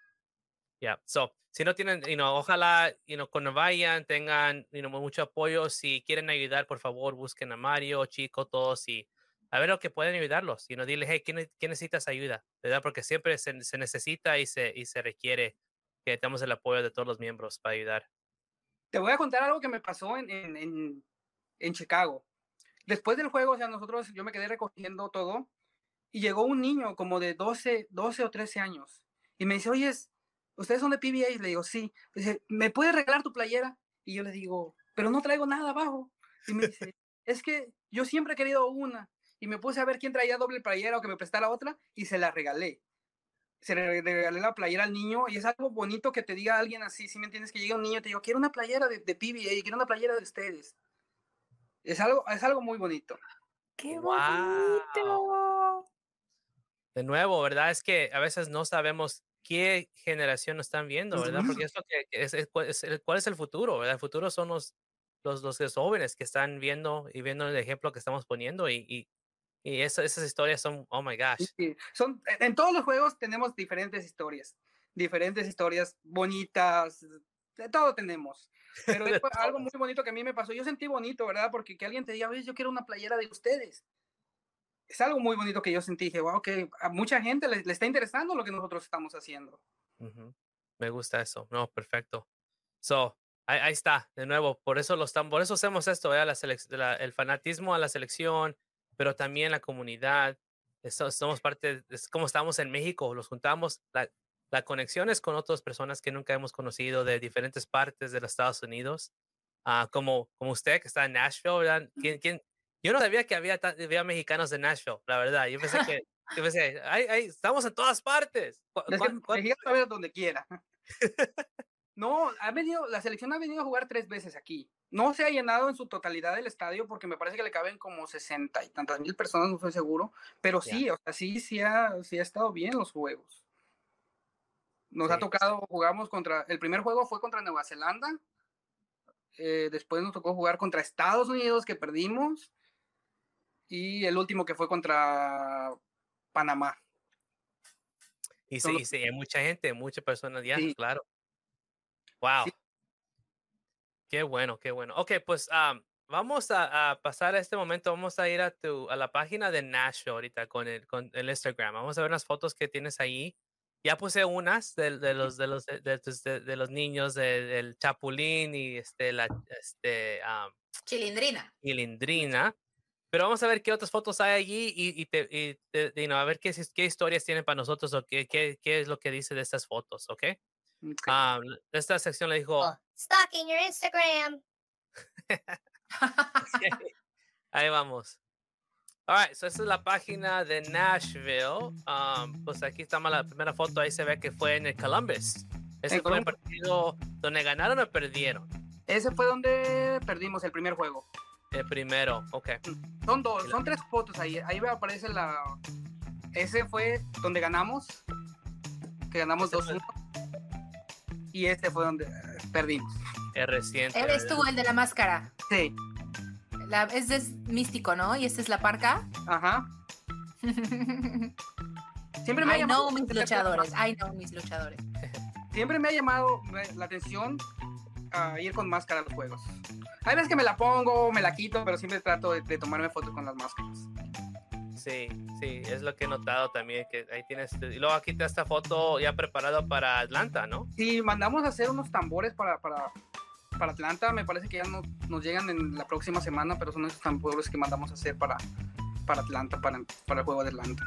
Yeah. So, si no tienen, you know, ojalá, you know, cuando vayan tengan, you know, mucho apoyo. Si quieren ayudar, por favor, busquen a Mario, Chico, todos y a ver lo que pueden ayudarlos. Y no dile, hey, ¿quién, quién necesitas ayuda? ¿Verdad? Porque siempre se, necesita y se, y se requiere que tenemos el apoyo de todos los miembros para ayudar. Te voy a contar algo que me pasó en, en, en, Chicago. Después del juego, o sea, nosotros, yo me quedé recogiendo todo y llegó un niño como de 12, 12 o 13 años y me dice, oye, ¿ustedes son de PBA? Y le digo, sí. Dice, ¿me puedes regalar tu playera? Y yo le digo, pero no traigo nada abajo. Y me dice, es que yo siempre he querido una. Y me puse a ver quién traía doble playera o que me prestara otra y se la regalé. Se le regalé la playera al niño y es algo bonito que te diga alguien así, si me entiendes, que llega un niño y te digo, quiero una playera de, de PBA, quiero una playera de ustedes. Es algo, es algo muy bonito. ¡Qué Wow. bonito! De nuevo, ¿verdad? Es que a veces no sabemos qué generación nos están viendo, ¿verdad? Porque es lo que es, es cuál es el, cuál es el futuro, ¿verdad? El futuro son los, los, los jóvenes que están viendo y viendo el ejemplo que estamos poniendo y, y, y esa- esas historias son, oh my gosh. Sí, son, en- todos los juegos tenemos diferentes historias, diferentes historias bonitas, de todo tenemos. Pero es algo muy bonito que a mí me pasó. Yo sentí bonito, ¿verdad? Porque que alguien te diga, oye, yo quiero una playera de ustedes. Es algo muy bonito que yo sentí. Dije, wow, que a mucha gente le, le está interesando lo que nosotros estamos haciendo. Ujú. Me gusta eso. No, perfecto. So, ahí, ahí está, de nuevo, por eso lo están, por eso hacemos esto. La la- el fanatismo a la selección, pero también la comunidad. Eso- somos parte, es como estamos en México, los juntamos, la, la conexión es con otras personas que nunca hemos conocido de diferentes partes de los Estados Unidos, ah, como, como usted que está en Nashville, ¿verdad? ¿Quién, quién? Yo no sabía que había, había mexicanos de Nashville, la verdad. Yo pensé que, yo pensé, "Ay, ay, estamos en todas partes. ¿Cu- Es que cuán- cuán- Mexicano a ver donde quiera. No, ha venido, la selección ha venido a jugar tres veces aquí. No se ha llenado en su totalidad el estadio porque me parece que le caben como sesenta y tantas mil personas, no estoy seguro. Pero sí, o sea, sí, sí ha, sí ha estado bien los juegos. Nos ha tocado, jugamos contra, el primer juego fue contra Nueva Zelanda. eh, después nos tocó jugar contra Estados Unidos, que perdimos. Y el último que fue contra Panamá. Y sí, y sí, hay mucha gente, muchas personas ya, Sí. claro. Wow. Sí. Qué bueno, qué bueno. Ok, pues am, vamos a, a pasar a este momento, vamos a ir a tu a la página de Nashville ahorita con el, con el Instagram. Vamos a ver las fotos que tienes ahí. Ya puse unas de, de los de los de, los niños de- del Chapulín y este la este am, Chilindrina. Cilindrina. Pero vamos a ver qué otras fotos hay allí y, y, te, y te- y no, a ver qué, qué historias tienen para nosotros o qué, qué, qué es lo que dice de estas fotos, ¿ok? Ah, esta sección le dijo, Oh, stalking your Instagram. ahí vamos. Alright, so esta es la página de Nashville. Um, pues aquí está la primera foto, ahí se ve que fue en el Columbus. Ese fue el partido donde ganaron o perdieron. Ese fue donde perdimos el primer juego. El primero, ok. Son dos, son tres fotos ahí. Ahí me aparece la. Ese fue donde ganamos. Que ganamos Ese fue- 2-1. Y este fue donde eh, perdimos. Es reciente. Eres tú el de la máscara. Sí, La, ese es místico, ¿no? Y esta es la parca. ajá. Siempre me ha I llamado. know mis luchadores. I know mis luchadores. Siempre me ha llamado me- la atención a ir con máscara a los juegos. Hay veces que me la pongo, me la quito, pero siempre trato de, de tomarme fotos con las máscaras. Sí, sí, es lo que he notado también, que ahí tienes, y luego aquí está esta foto ya preparada para Atlanta, ¿no? Si mandamos a hacer unos tambores para, para, para Atlanta, me parece que ya no, nos llegan en la próxima semana, pero son esos tambores que mandamos a hacer para, para Atlanta, para, para el juego de Atlanta.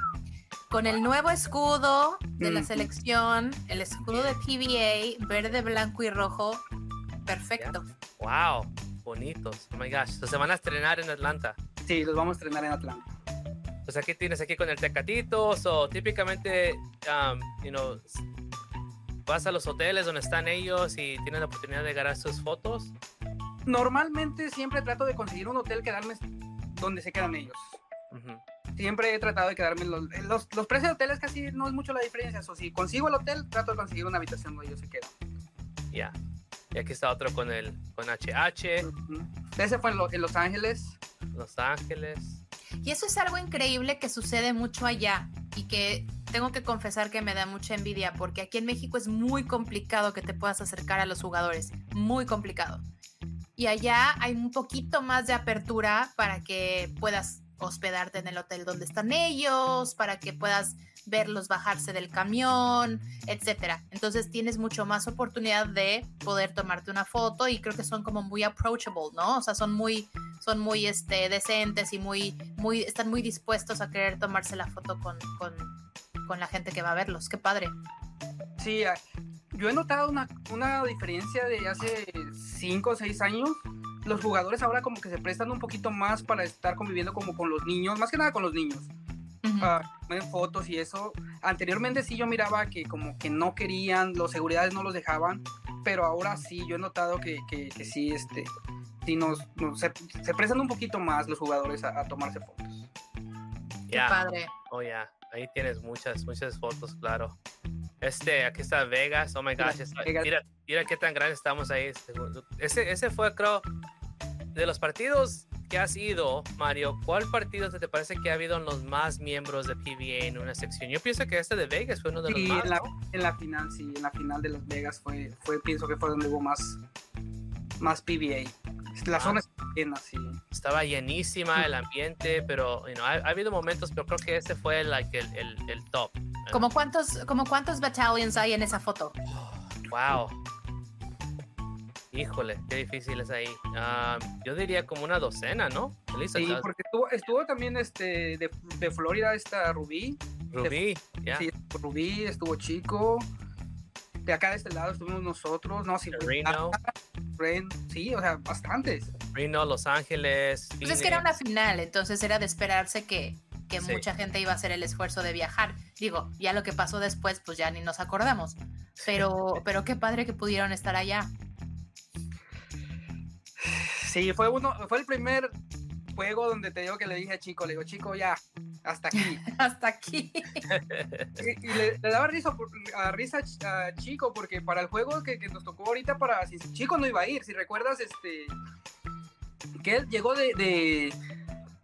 Con el nuevo escudo de la selección, el escudo de PBA, verde, blanco y rojo. Perfecto. Wow, bonitos, oh my gosh, so se van a estrenar en Atlanta. Sí, los vamos a estrenar en Atlanta. Pues aquí tienes aquí con el Tecatito, o típicamente, um, you know, vas a los hoteles donde están ellos y tienes la oportunidad de ganar sus fotos. Normalmente siempre trato de conseguir un hotel quedarme donde se quedan ellos. Siempre he tratado de quedarme en los, los, los precios de hoteles casi no es mucho la diferencia. O si consigo el hotel, trato de conseguir una habitación donde ellos se quedan. Ya. Y aquí está otro con el con HH, Ujú. Ese fue en, Lo- en Los Ángeles. Los Ángeles. Y eso es algo increíble que sucede mucho allá y que tengo que confesar que me da mucha envidia porque aquí en México es muy complicado que te puedas acercar a los jugadores, muy complicado. Y allá hay un poquito más de apertura para que puedas hospedarte en el hotel donde están ellos, para que puedas verlos bajarse del camión, etcétera. Entonces tienes mucho más oportunidad de poder tomarte una foto y creo que son como muy approachable, ¿no? O sea, son muy son muy este decentes y muy muy están muy dispuestos a querer tomarse la foto con con, con la gente que va a verlos. Qué padre. Sí, yo he notado una, una diferencia de hace 5 o 6 años. Los jugadores ahora como que se prestan un poquito más para estar conviviendo como con los niños, más que nada con los niños. Ven fotos y eso. Anteriormente sí yo miraba que como que no querían, los seguridades no los dejaban, pero ahora sí, yo he notado que, que, que sí, este, sí nos, nos- se, se prestan un poquito más los jugadores a, a tomarse fotos. Ya. padre. Oh, ya. Ahí tienes muchas, muchas fotos, claro. Este, aquí está Vegas. Oh my gosh. está- mira, mira qué tan grande estamos ahí. Ese, ese fue, creo, de los partidos que has ido, Mario. ¿Cuál partido te parece que ha habido en los más miembros de PBA en una sección? Yo pienso que este de Vegas fue uno de los Sí, más. en la, ¿no? en la final, sí, en la final de Las Vegas fue, fue pienso que fue donde hubo más, más PBA. La Ah. zona está llena, sí. Estaba llenísima el ambiente, pero you know, ha, ha habido momentos, pero creo que este fue like, el, el, el top. ¿Como cuántos, como cuántos battalions hay en esa foto? Wow. Híjole, qué difícil es ahí. Ah, yo diría como una docena, ¿no? Elisa, Sí, porque estuvo, estuvo también este de, de Florida esta Rubí. Rubí, ya. Sí, estuvo Rubí, estuvo Chico. De acá de este lado estuvimos nosotros. No, sí, Reno, Ren, sí, o sea, bastantes. Reno, Los Ángeles. Pues es que era una final, entonces era de esperarse que, que Sí. mucha gente iba a hacer el esfuerzo de viajar. Digo, ya lo que pasó después, pues ya ni nos acordamos. Pero, pero qué padre que pudieron estar allá. Sí, fue uno, fue el primer juego donde te digo que le dije a Chico, le digo, Chico, ya, hasta aquí. Hasta aquí. y, y le, le daba risa, a risa a Chico porque para el juego que, que nos tocó ahorita para si Chico no iba a ir si recuerdas este que él llegó de, de-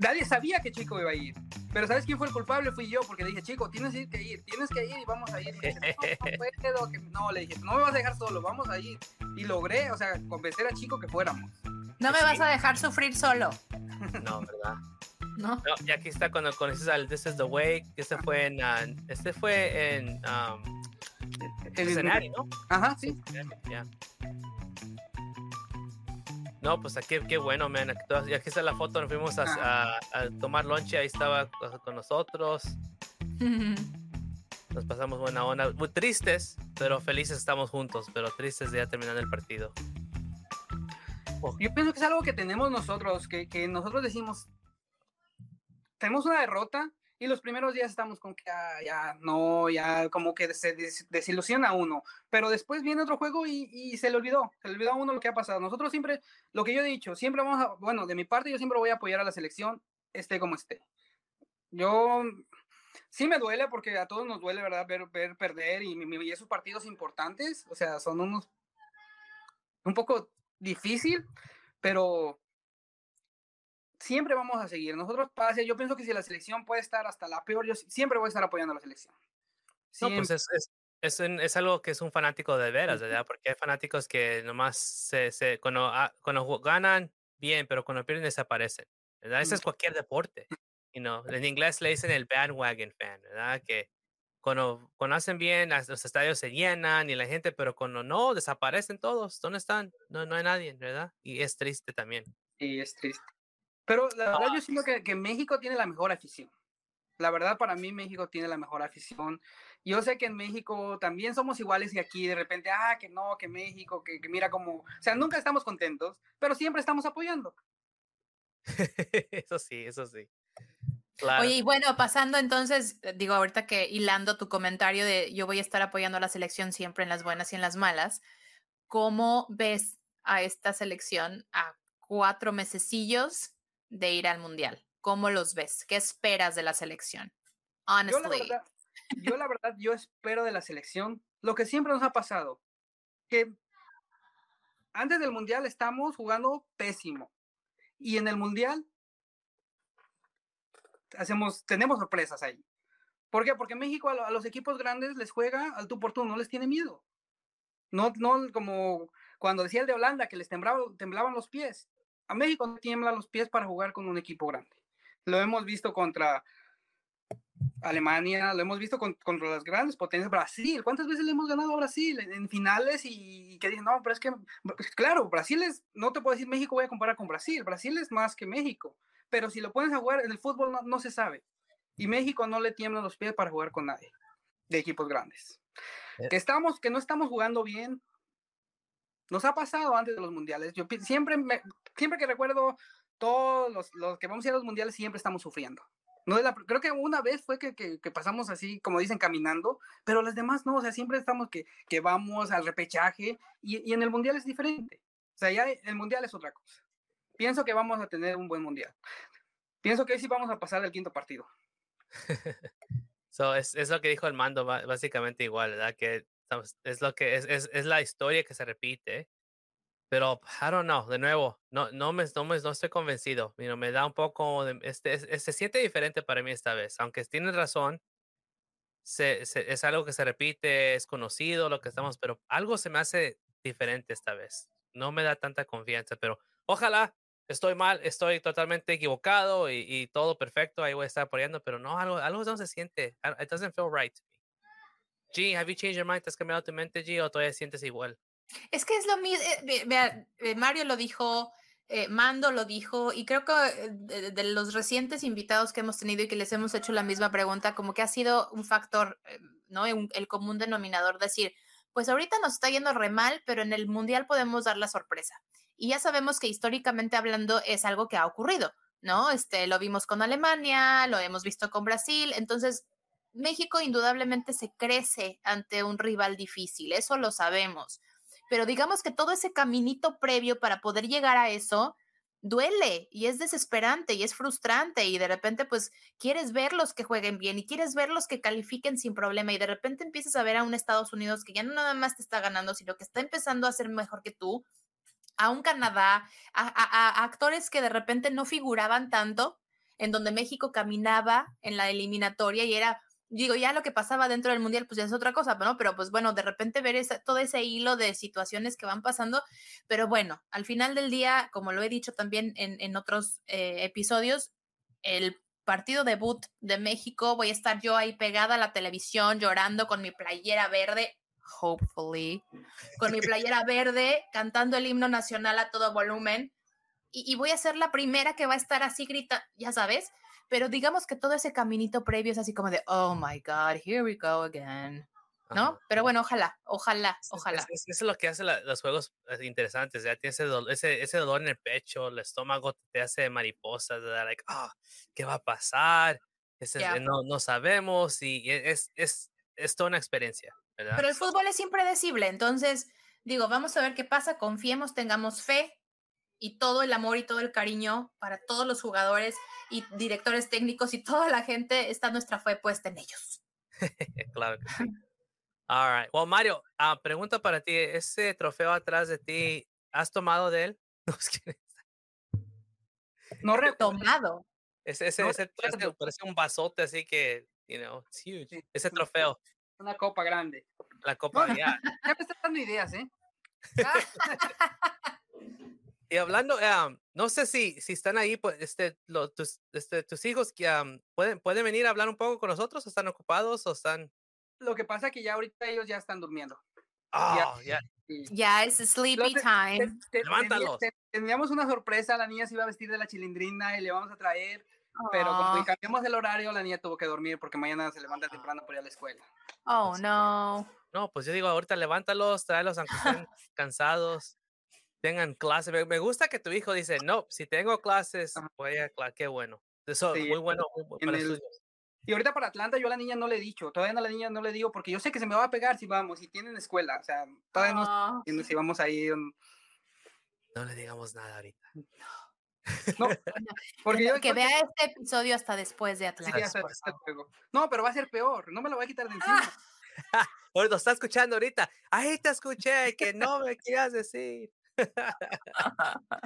nadie sabía que Chico iba a ir pero sabes quién fue el culpable fui yo porque le dije Chico tienes que ir tienes que ir y vamos a ir y me dice, no, no puedo, que- no le dije no me vas a dejar solo vamos a ir y logré o sea convencer a Chico que fuéramos No me vas a dejar sufrir solo, No, ¿verdad? ¿no? No, y aquí está cuando conoces al This is the Way. que Este fue en. ah, este fue en. um, El- Cincinnati, ¿no? ajá sí Ya. No, pues aquí, qué bueno, man. Aquí, aquí está la foto, nos fuimos a, a- a tomar lonche, ahí estaba co- con nosotros, nos pasamos buena onda. Muy tristes, pero felices estamos juntos, pero tristes de ya terminando el partido. Yo pienso que es algo que tenemos nosotros, que, que nosotros decimos, tenemos una derrota y los primeros días estamos con que ah, ya no, ya como que se des- desilusiona uno, pero después viene otro juego y, y se le olvidó, se le olvidó a uno lo que ha pasado. Nosotros siempre, lo que yo he dicho, siempre vamos a, bueno, de mi parte yo siempre voy a apoyar a la selección, esté como esté. Yo sí me duele porque a todos nos duele, ¿verdad? Ver, ver perder y, y esos partidos importantes, o sea, son unos un poco difícil, pero siempre vamos a seguir. Nosotros pase, yo pienso que si la selección puede estar hasta la peor, yo si- siempre voy a estar apoyando a la selección. No, pues Siempre. es, es, es, un- es algo que es un fanático de veras, ¿verdad? Porque hay fanáticos que nomás se, se, cuando, ah, cuando ganan, bien, pero cuando pierden desaparecen, ¿verdad? Eso es cualquier deporte. You know, en inglés le dicen el bandwagon fan, ¿verdad? Que cuando, cuando hacen bien, los estadios se llenan y la gente, pero cuando no, desaparecen todos. ¿Dónde están? No, no hay nadie, ¿verdad? Y es triste también. Sí, es triste. Pero la verdad yo siento que, que México tiene la mejor afición. La verdad para mí México tiene la mejor afición. Yo sé que en México también somos iguales y aquí de repente, ah, que no, que México, que, que mira como, o sea, nunca estamos contentos, pero siempre estamos apoyando. eso sí, eso sí. Claro. Oye, y bueno, pasando entonces, eh, digo, ahorita que hilando tu comentario de yo voy a estar apoyando a la selección siempre en las buenas y en las malas, ¿cómo ves a esta selección a cuatro mesecillos de ir al mundial? ¿Cómo los ves? ¿Qué esperas de la selección? Yo la, Honestly. verdad, yo la verdad, yo espero de la selección lo que siempre nos ha pasado, que antes del mundial estamos jugando pésimo y en el mundial hacemos, tenemos sorpresas ahí. ¿Por qué? Porque México a los equipos grandes les juega al tú por tú, no les tiene miedo. No, no como cuando decía el de Holanda que les temblaba- temblaban los pies. A México no tiemblan los pies para jugar con un equipo grande. lo hemos visto contra Alemania, lo hemos visto con, contra las grandes potencias, Brasil, ¿cuántas veces le hemos ganado a Brasil en, en finales y, que dicen, no, pero es que, claro, Brasil es, no te puedo decir México, voy a comparar con Brasil, Brasil es más que México, pero si lo pones a jugar en el fútbol no, no se sabe, y México no le tiemblan los pies para jugar con nadie de equipos grandes. Eh. Que estamos, que no estamos jugando bien, nos ha pasado antes de los mundiales. Yo siempre, me- siempre que recuerdo todos los, que vamos a ir a los mundiales, siempre estamos sufriendo. No es la, creo que una vez fue que, que, pasamos así, como dicen, caminando, pero las demás no, o sea, siempre estamos que, que vamos al repechaje y, y en el mundial es diferente. O sea, ya el mundial es otra cosa. Pienso que vamos a tener un buen mundial. Pienso que sí vamos a pasar el quinto partido. So, es, es lo que dijo el mando, básicamente igual, ¿verdad? Que es lo que es, es, es la historia que se repite. Pero, I don't know, de nuevo, no, no, me, no, me- no estoy convencido. know, me da un poco, de, este, es- es- se siente diferente para mí esta vez. Aunque tienes razón, se, se- es algo que se repite, es conocido lo que estamos, pero algo se me hace diferente esta vez. No me da tanta confianza, pero ojalá estoy mal, estoy totalmente equivocado y, y todo perfecto, ahí voy a estar apoyando, pero no, algo, algo no se siente. It doesn't feel right to. G, have you changed your mind? ¿Te has cambiado tu mente, G, o todavía sientes igual? Es que es lo mismo, vea, eh, Mario lo dijo, eh, Mando lo dijo, y creo que eh, de, los recientes invitados que hemos tenido y que les hemos hecho la misma pregunta, como que ha sido un factor, eh, ¿no? El común denominador, decir, pues ahorita nos está yendo re mal, pero en el Mundial podemos dar la sorpresa. Y ya sabemos que históricamente hablando es algo que ha ocurrido, ¿no? Este, lo vimos con Alemania, lo hemos visto con Brasil, entonces México indudablemente se crece ante un rival difícil, eso lo sabemos pero digamos que todo ese caminito previo para poder llegar a eso duele y es desesperante y es frustrante y de repente pues quieres verlos que jueguen bien y quieres verlos que califiquen sin problema y de repente empiezas a ver a un Estados Unidos que ya no nada más te está ganando, sino que está empezando a ser mejor que tú, a un Canadá, a, a- a actores que de repente no figuraban tanto, en donde México caminaba en la eliminatoria y era digo, ya lo que pasaba dentro del mundial, pues ya es otra cosa, ¿no? Pero pues bueno, de repente ver esa- todo ese hilo de situaciones que van pasando, pero bueno, al final del día, como lo he dicho también en, en otros eh, episodios, el partido debut de México, voy a estar yo ahí pegada a la televisión llorando con mi playera verde, hopefully, con mi playera verde, cantando el himno nacional a todo volumen. Y, y voy a ser la primera que va a estar así grita, ya sabes, pero digamos que todo ese caminito previo es así como de, oh my God, here we go again, ¿no? Ajá. Pero bueno, ojalá, ojalá, ojalá. Es, es- eso es lo que hace la- los juegos eh, interesantes. Ya tienes ese, dol- ese, ese dolor en el pecho, el estómago te hace mariposas, ¿verdad? Like, ah, ¿qué va a pasar? Es- Ya. eh, no, no sabemos y es, es, es toda una experiencia, ¿verdad? Pero el fútbol es impredecible, entonces digo, vamos a ver qué pasa, confiemos, tengamos fe y todo el amor y todo el cariño para todos los jugadores y directores técnicos y toda la gente, está nuestra fe puesta en ellos. claro que sí. All right. Well, Mario, ah, pregunta para ti. Ese trofeo atrás de ti, ¿has tomado de él? No, es que No recuerdo. Tomado. ese, ese, No ese parece, parece un vasote así que, you know, it's huge. Sí, Ese trofeo, Una copa grande. la copa, No, ya. Ya me estás dando ideas, ¿eh? Y hablando, am, no sé si, si están ahí, pues, este, lo- tus, este, tus hijos que am, pueden, pueden venir a hablar un poco con nosotros, o están ocupados, o están. Lo que pasa es que ya ahorita ellos ya están durmiendo. Ah, ya. y Ya es sleepy te- time. te- te- Levántalos. te- Teníamos una sorpresa, la niña se iba a vestir de la chilindrina y le vamos a traer, pero como Ah, cambiamos el horario, la niña tuvo que dormir porque mañana se levanta temprano para ir a la escuela. Oh, no. No, pues yo digo, ahorita levántalos, tráelos aunque estén cansados, tengan clase. Me, me gusta que tu hijo dice, no, si tengo clases, voy a qué bueno. Eso, Sí, muy bueno, muy para el-. Y ahorita para Atlanta yo a la niña no le he dicho, todavía no a la niña no le digo porque yo sé que se me va a pegar si vamos, si tienen escuela, o sea, todavía no Ah, entiendo si vamos ahí. o no. No le digamos nada ahorita. No, porque yo que yo- vea este episodio hasta después de sí, Atlanta. luego. No, pero va a ser peor, no me lo voy a quitar de encima. Oye, lo está escuchando ahorita. Ahí te escuché, que no me quieras decir.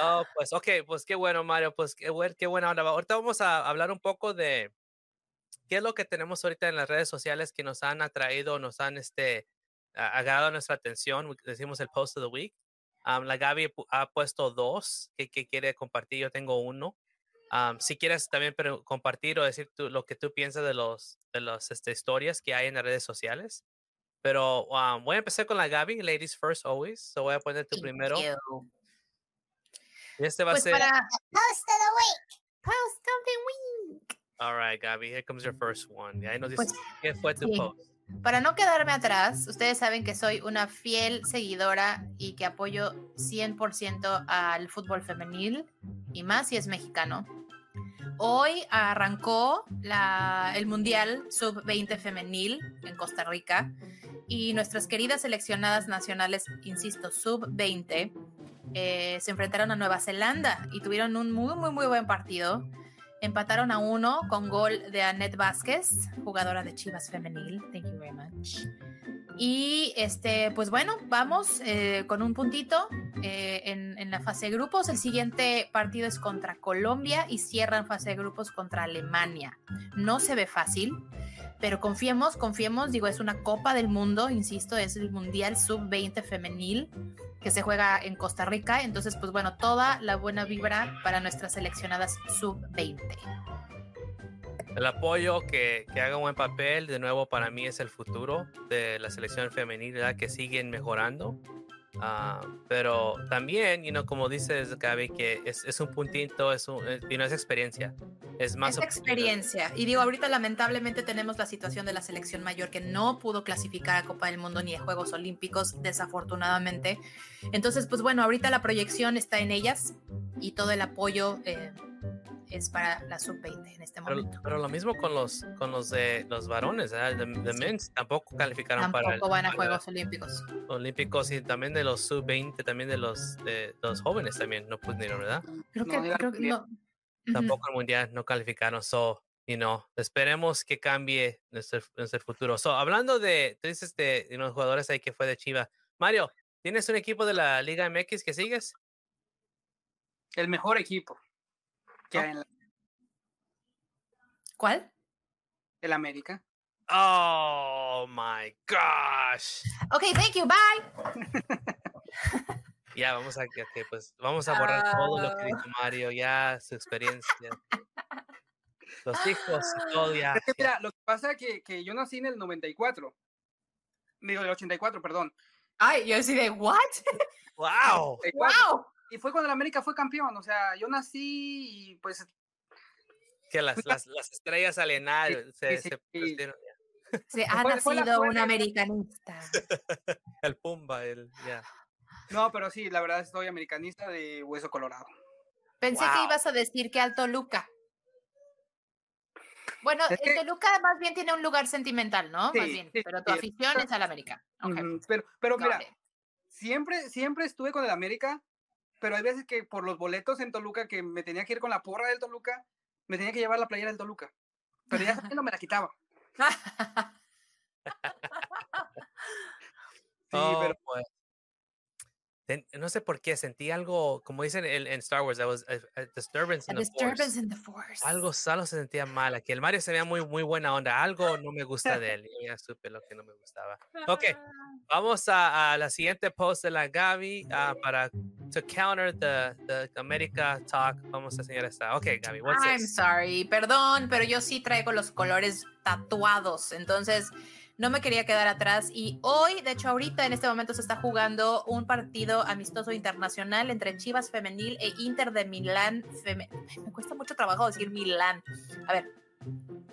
Oh, pues, ok, pues qué bueno, Mario, pues qué, qué buena onda. Ahorita vamos a hablar un poco de qué es lo que tenemos ahorita en las redes sociales que nos han atraído, nos han este, agarrado nuestra atención. Decimos el post of the week. Am, la Gaby ha puesto dos que, que quiere compartir, yo tengo uno. Am, si quieres también pero, compartir o decir tú- lo que tú piensas de los de las este, historias que hay en las redes sociales. Pero am, voy a empezar con la Gaby, ladies first always. So voy a poner tu primero. you. Este va Pues a ser. para Post of the week. Post of the Week. All right, Gaby, here comes your first one. Y ahí nos Pues, dices qué fue tu sí. post. Para no quedarme atrás, ustedes saben que soy una fiel seguidora y que apoyo 100% al fútbol femenil y más si es mexicano. Hoy arrancó la- el Mundial Sub-20 femenil en Costa Rica y nuestras queridas seleccionadas nacionales, insisto, Sub-20, eh, se enfrentaron a Nueva Zelanda y tuvieron un muy, muy, muy buen partido. Empataron a uno con gol de Annette Vázquez, jugadora de Chivas Femenil. Thank you very much. Y este, pues bueno, vamos eh, con un puntito eh, en, la fase de grupos. El siguiente partido es contra Colombia y cierran fase de grupos contra Alemania. No se ve fácil, pero confiemos, confiemos. Digo, es una Copa del Mundo, insisto, es el Mundial Sub-20 femenil que se juega en Costa Rica. Entonces, pues bueno, toda la buena vibra para nuestras seleccionadas Sub-20. El apoyo, que, que haga un buen papel, de nuevo para mí es el futuro de la selección femenil, ¿verdad? que siguen mejorando. Ah, pero también, you know, como dices, Gaby, que es, es un puntito, es, un, es, you know, es experiencia. Es más Es experiencia. Y digo, ahorita lamentablemente tenemos la situación de la selección mayor que no pudo clasificar a Copa del Mundo ni a Juegos Olímpicos, desafortunadamente. Entonces, pues bueno, ahorita la proyección está en ellas y todo el apoyo eh, es para la sub-20 en este Pero, momento. pero lo mismo con los con los de los varones, ¿verdad? De, de Sí. men's tampoco calificaron para Tampoco van a para Juegos Olímpicos. Olímpicos y también de los sub-20, también de los de los jóvenes también no pudieron, ¿verdad? Creo No, que, la creo que no. Tampoco el mundial no calificaron, so, you know, esperemos que cambie nuestro, nuestro futuro. So, hablando de, tú dices de, de unos jugadores ahí que fue de Chiva. Mario, ¿tienes un equipo de la Liga MX que sigues? El mejor equipo que Oh. hay en la- ¿Cuál? el América. Oh my gosh. Ok, thank you, bye. Ya, vamos a, ok, pues, vamos a borrar todo lo que Ah. dijo Mario, ya, su experiencia. Los hijos y todo, ya. Es que ya. mira, lo que pasa es que, que yo nací en el 94. Digo, el 84, perdón. Ay, yo así de, ¿what? ¡Wow! 84, ¡Wow! Y fue cuando el América fue campeón. O sea, yo nací y pues Que las, las, las estrellas alienadas se, sí, se sí. Se ha Fue- fue la nacido un americanista. el Pumba, el, ya. No, pero sí, la verdad soy americanista de hueso colorado. Pensé que ibas a decir que al Toluca. Bueno, Es el que- Toluca más bien tiene un lugar sentimental, ¿no? más bien. sí, pero tu sí, afición es al América. Pero, pero mira, siempre, siempre estuve con el América, pero hay veces que por los boletos en Toluca que me tenía que ir con la porra del Toluca, me tenía que llevar la playera del Toluca. Pero ya no me la quitaba. Sí, Oh, pero pues. No sé por qué, sentí algo, como dicen en, en Star Wars, there was a, a disturbance A in the disturbance in the force. Algo solo se sentía mal. Aquí el Mario se veía muy, muy buena onda. Algo no me gusta de él. y ya supe lo que no me gustaba. Ok, vamos a, a la siguiente post de la Gaby ah, para to counter the, the America talk. Vamos a enseñar esta. Ok, Gaby, what's I'm this? sorry, perdón, pero yo sí traigo los colores tatuados, entonces no me quería quedar atrás y hoy, de hecho ahorita en este momento se está jugando un partido amistoso internacional entre Chivas femenil e Inter de Milán. Me cuesta mucho trabajo decir Milán. A ver,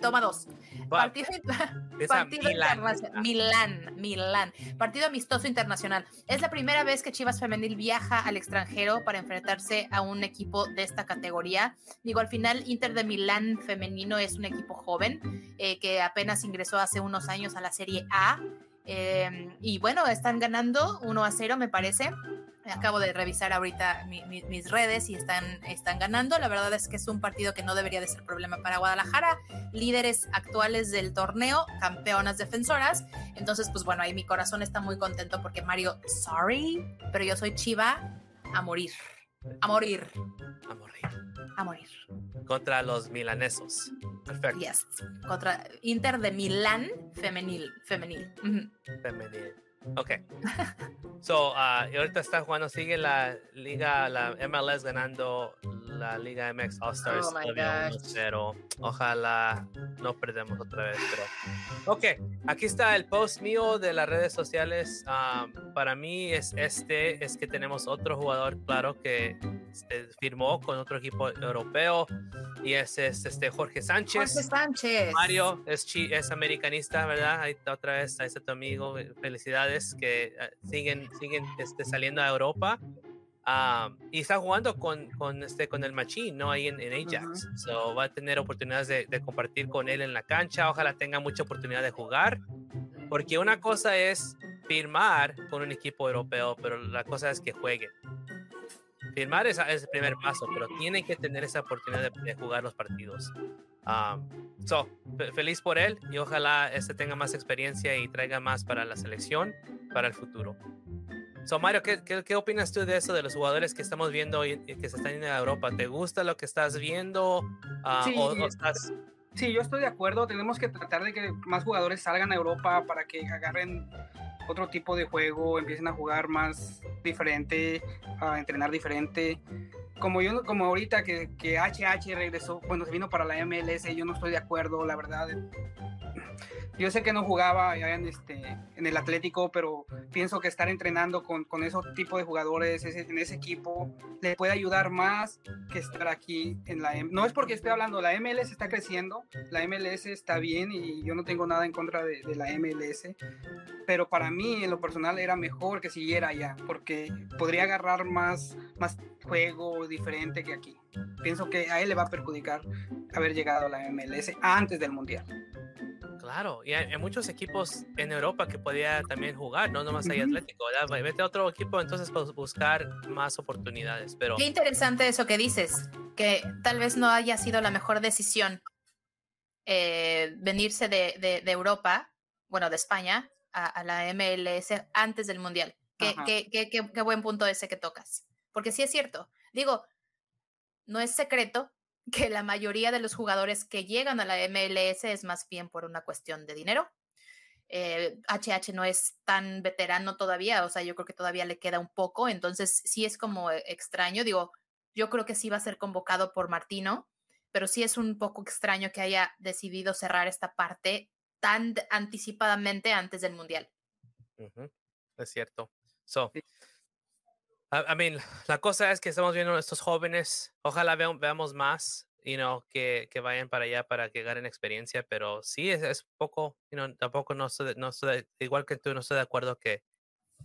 toma dos. Partido, partido internacional. Milán, Milán. Partido amistoso internacional. Es la primera vez que Chivas Femenil viaja al extranjero para enfrentarse a un equipo de esta categoría. Digo, al final, Inter de Milán femenino es un equipo joven eh, que apenas ingresó hace unos años a la Serie A. Eh, y bueno, están ganando 1 a 0, me parece. Acabo de revisar ahorita mi- mi- mis redes y están, están ganando. La verdad es que es un partido que no debería de ser problema para Guadalajara líderes actuales del torneo, campeonas defensoras. Entonces, pues bueno, ahí mi corazón está muy contento porque Mario, sorry, pero yo soy Chiva a morir. A morir, A morir. a morir. Contra los milanesos. Perfecto. Yes. Contra Inter de Milán femenil. Femenil. Femenil. Ok. So, ah, y ahorita está jugando, sigue la liga, la MLS ganando la Liga MX All Stars Oh. 1-0. Ojalá no perdemos otra vez. Pero... Ok, aquí está el post mío de las redes sociales. Ah, para mí es este, es que tenemos otro jugador, claro, que firmó con otro equipo europeo y ese es este Jorge Sánchez. Jorge Sánchez. Mario es, es americanista, ¿verdad? Ahí está otra vez, ahí está tu amigo. eh, Felicidades que eh, siguen, siguen este, saliendo a Europa. Ah, y está jugando con, con, este, con el Machín, ¿no? Ahí en, en Ajax. So, va a tener oportunidades de, de compartir con él en la cancha. Ojalá tenga mucha oportunidad de jugar. Porque una cosa es firmar con un equipo europeo, pero la cosa es que juegue. Firmar es, es el primer paso, pero tiene que tener esa oportunidad de, de jugar los partidos. Um, so, fe- feliz por él y ojalá este tenga más experiencia y traiga más para la selección para el futuro. So, Mario, ¿qué, qué, qué opinas tú de eso, de los jugadores que estamos viendo y, y que se están yendo a Europa? ¿Te gusta lo que estás viendo? Ah, Sí, o, o estás- Sí, yo estoy de acuerdo. Tenemos que tratar de que más jugadores salgan a Europa para que agarren otro tipo de juego, empiecen a jugar más diferente, a entrenar diferente. Como yo, como ahorita que, que HH regresó, bueno, se vino para la MLS, yo no estoy de acuerdo, la verdad. Yo sé que no jugaba en, este, en el Atlético, pero pienso que estar entrenando con, con ese tipo de jugadores ese- en ese equipo le puede ayudar más que estar aquí en la M. No es porque esté hablando, la MLS está creciendo, la MLS está bien y yo no tengo nada en contra de, de la MLS, pero para mí en lo personal era mejor que siguiera allá, porque podría agarrar más, más juego diferente que aquí. Pienso que a él le va a perjudicar haber llegado a la MLS antes del Mundial. Claro, y hay, hay muchos equipos en Europa que podía también jugar, no nomás hay. Atlético, ¿verdad? Vete a otro equipo entonces para buscar más oportunidades, pero Qué interesante eso que dices, que tal vez no haya sido la mejor decisión eh, venirse de, de- de Europa, bueno, de España, a, a la MLS antes del Mundial. Qué- qué- qué- qué buen punto ese que tocas. Porque sí es cierto. Digo, no es secreto que la mayoría de los jugadores que llegan a la MLS es más bien por una cuestión de dinero. Eh, HH no es tan veterano todavía, o sea, yo creo que todavía le queda un poco, entonces sí es como eh, extraño, digo, yo creo que sí va a ser convocado por Martino, pero sí es un poco extraño que haya decidido cerrar esta parte tan anticipadamente antes del Mundial. Es cierto. So, Sí. I, mean, la cosa es que estamos viendo a estos jóvenes, ojalá veam- veamos más, you know, que, que vayan para allá para que ganen experiencia, pero sí es, es poco, you know, tampoco no estoy, no estoy igual que tú, no estoy de acuerdo que,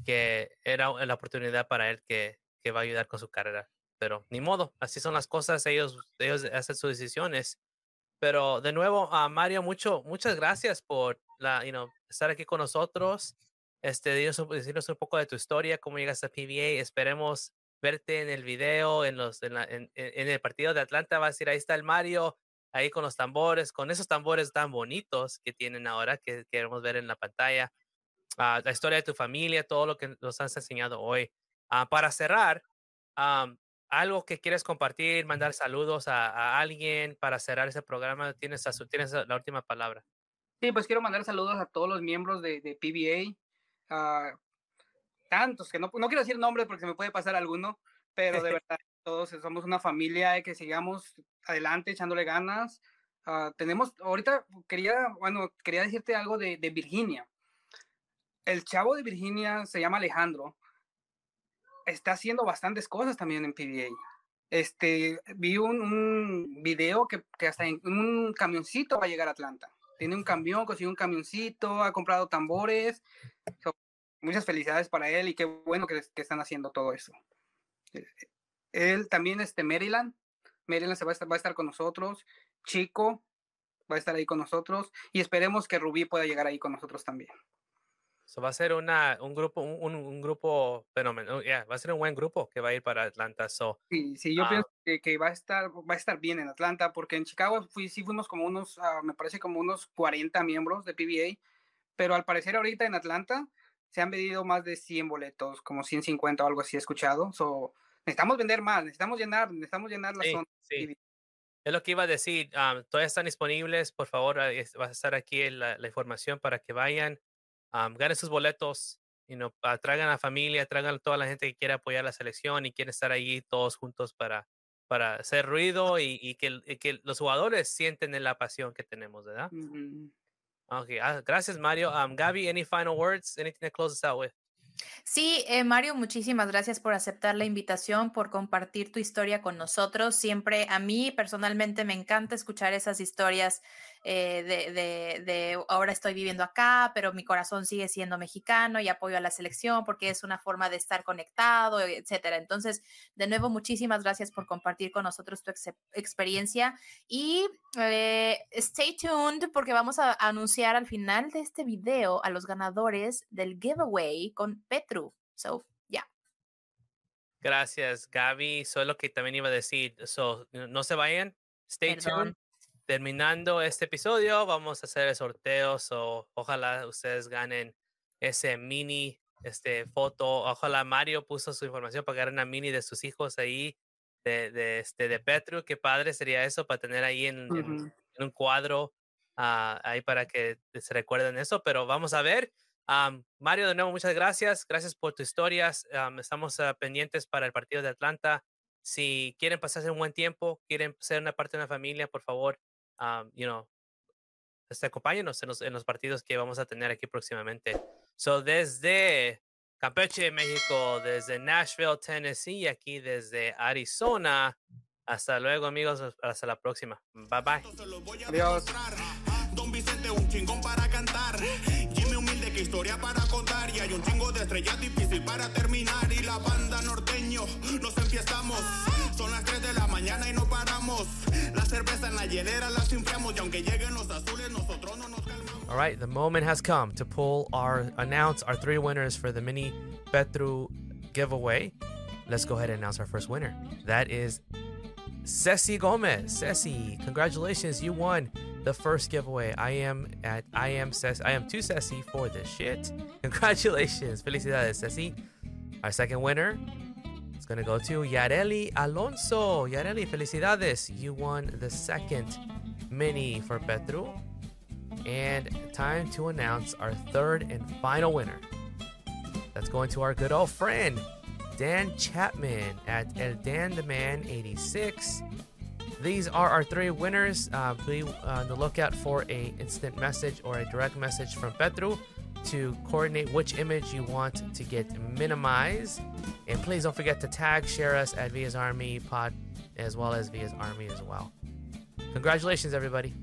que era la oportunidad para él que, que va a ayudar con su carrera, pero ni modo, así son las cosas, ellos, ellos hacen sus decisiones. Pero de nuevo, a Mario, mucho, muchas gracias por la, you know, estar aquí con nosotros este, dinos decirnos un poco de tu historia, cómo llegaste a PBA. Esperemos verte en el video, en, los, en, la- en- en- el partido de Atlanta. Va a decir, ahí está el Mario, ahí con los tambores, con esos tambores tan bonitos que tienen ahora, que queremos ver en la pantalla. Ah, la historia de tu familia, todo lo que nos has enseñado hoy. Ah, para cerrar, am, algo que quieres compartir, mandar saludos a, a alguien para cerrar ese programa, tienes, tienes la última palabra. Sí, pues quiero mandar saludos a todos los miembros de, de PBA, a tantos, que no, no quiero decir nombres porque se me puede pasar alguno, pero de verdad todos somos una familia que sigamos adelante echándole ganas. Ah, tenemos, ahorita quería, bueno, quería decirte algo de, de Virginia. El chavo de Virginia se llama Alejandro. Está haciendo bastantes cosas también en PBA. Este, vi un, un video que, que hasta en un camioncito va a llegar a Atlanta tiene un camión, consiguió un camioncito, ha comprado tambores. So, muchas felicidades para él y qué bueno que, que están haciendo todo eso. Eh, Él también, este Maryland, Maryland se va a, estar, va a estar con nosotros, Chico va a estar ahí con nosotros y esperemos que Rubí pueda llegar ahí con nosotros también. So va a ser una, un grupo, un, un- grupo fenomenal. yeah, va a ser un buen grupo que va a ir para Atlanta. So, Sí, sí, yo Ah. pienso que, que va a estar va a estar bien en Atlanta porque en Chicago fui, sí fuimos como unos, ah, me parece como unos 40 miembros de PBA, pero al parecer ahorita en Atlanta se han vendido más de 100 boletos, como 150 o algo así he escuchado. So, necesitamos vender más, necesitamos llenar, necesitamos llenar la sí, zona. sí. Es lo que iba a decir. am, todavía están disponibles. Por favor, ahí es- va a estar aquí la, la información para que vayan, ganen sus boletos, y no traigan a la familia, traigan a toda la gente que quiere apoyar la selección y quiere estar ahí todos juntos para, para hacer ruido y, y que, y que los jugadores sienten la pasión que tenemos, ¿verdad? Ujú. Okay, ah, gracias Mario. Gaby, any final words? Anything to close us out with? Sí, eh, Mario, muchísimas gracias por aceptar la invitación, por compartir tu historia con nosotros. Siempre a mí personalmente me encanta escuchar esas historias eh, de, de- de ahora estoy viviendo acá, pero mi corazón sigue siendo mexicano y apoyo a la selección porque es una forma de estar conectado, etcétera. Entonces, de nuevo, muchísimas gracias por compartir con nosotros tu ex- experiencia y eh, stay tuned porque vamos a anunciar al final de este video a los ganadores del giveaway con Petru. So, yeah. Gracias, Gaby. Solo que también iba a decir, so, no no se vayan, stay tuned. Terminando este episodio, vamos a hacer el sorteo, so, ojalá ustedes ganen ese mini este, foto. Ojalá Mario puso su información para ganar una mini de sus hijos ahí, de, de, este, de Petru. Qué padre sería eso para tener ahí en, en- Ujú. en un cuadro ah, ahí para que se recuerden eso. Pero vamos a ver. Am, Mario, de nuevo, muchas gracias. Gracias por tus historias. Am, estamos ah, pendientes para el partido de Atlanta. Si quieren pasarse un buen tiempo, quieren ser una parte de una familia, por favor, um, you know, este, acompáñenos en los, en los partidos que vamos a tener aquí próximamente. So, desde Campeche, México, desde Nashville, Tennessee, y aquí desde Arizona. Hasta luego, amigos. Hasta la próxima. Bye bye. Adiós. Don Vicente, un chingón para cantar. Jimmy humilde, que historia para contar. Y hay un chingo de estrellas difícil para terminar. Y la banda norteño, nos enfiestamos. Son las 3 de la mañana y no paramos. La cerveza en la hielera la. Y aunque lleguen los azules, nosotros no nos calmamos. All right, the moment has come to pull our announce our three winners for the mini Petru giveaway. Let's go ahead and announce our first winner. That is Ceci Gomez. Ceci, congratulations, you won the first giveaway. I am at I am Ceci. I am too Ceci for this shit. Congratulations, felicidades, Ceci. Our second winner is gonna go to Yareli Alonso. Yareli, felicidades. You won the second mini for Petru. And time to announce our third and final winner. That's going to our good old friend, Dan Chapman at El Dan the Man 86. These are our three winners. Uh, be on the lookout for a instant message or a direct message from Petru to coordinate which image you want to get minimized. And please don't forget to tag, share us at Via's Army Pod as well as Via's Army as well. Congratulations, everybody.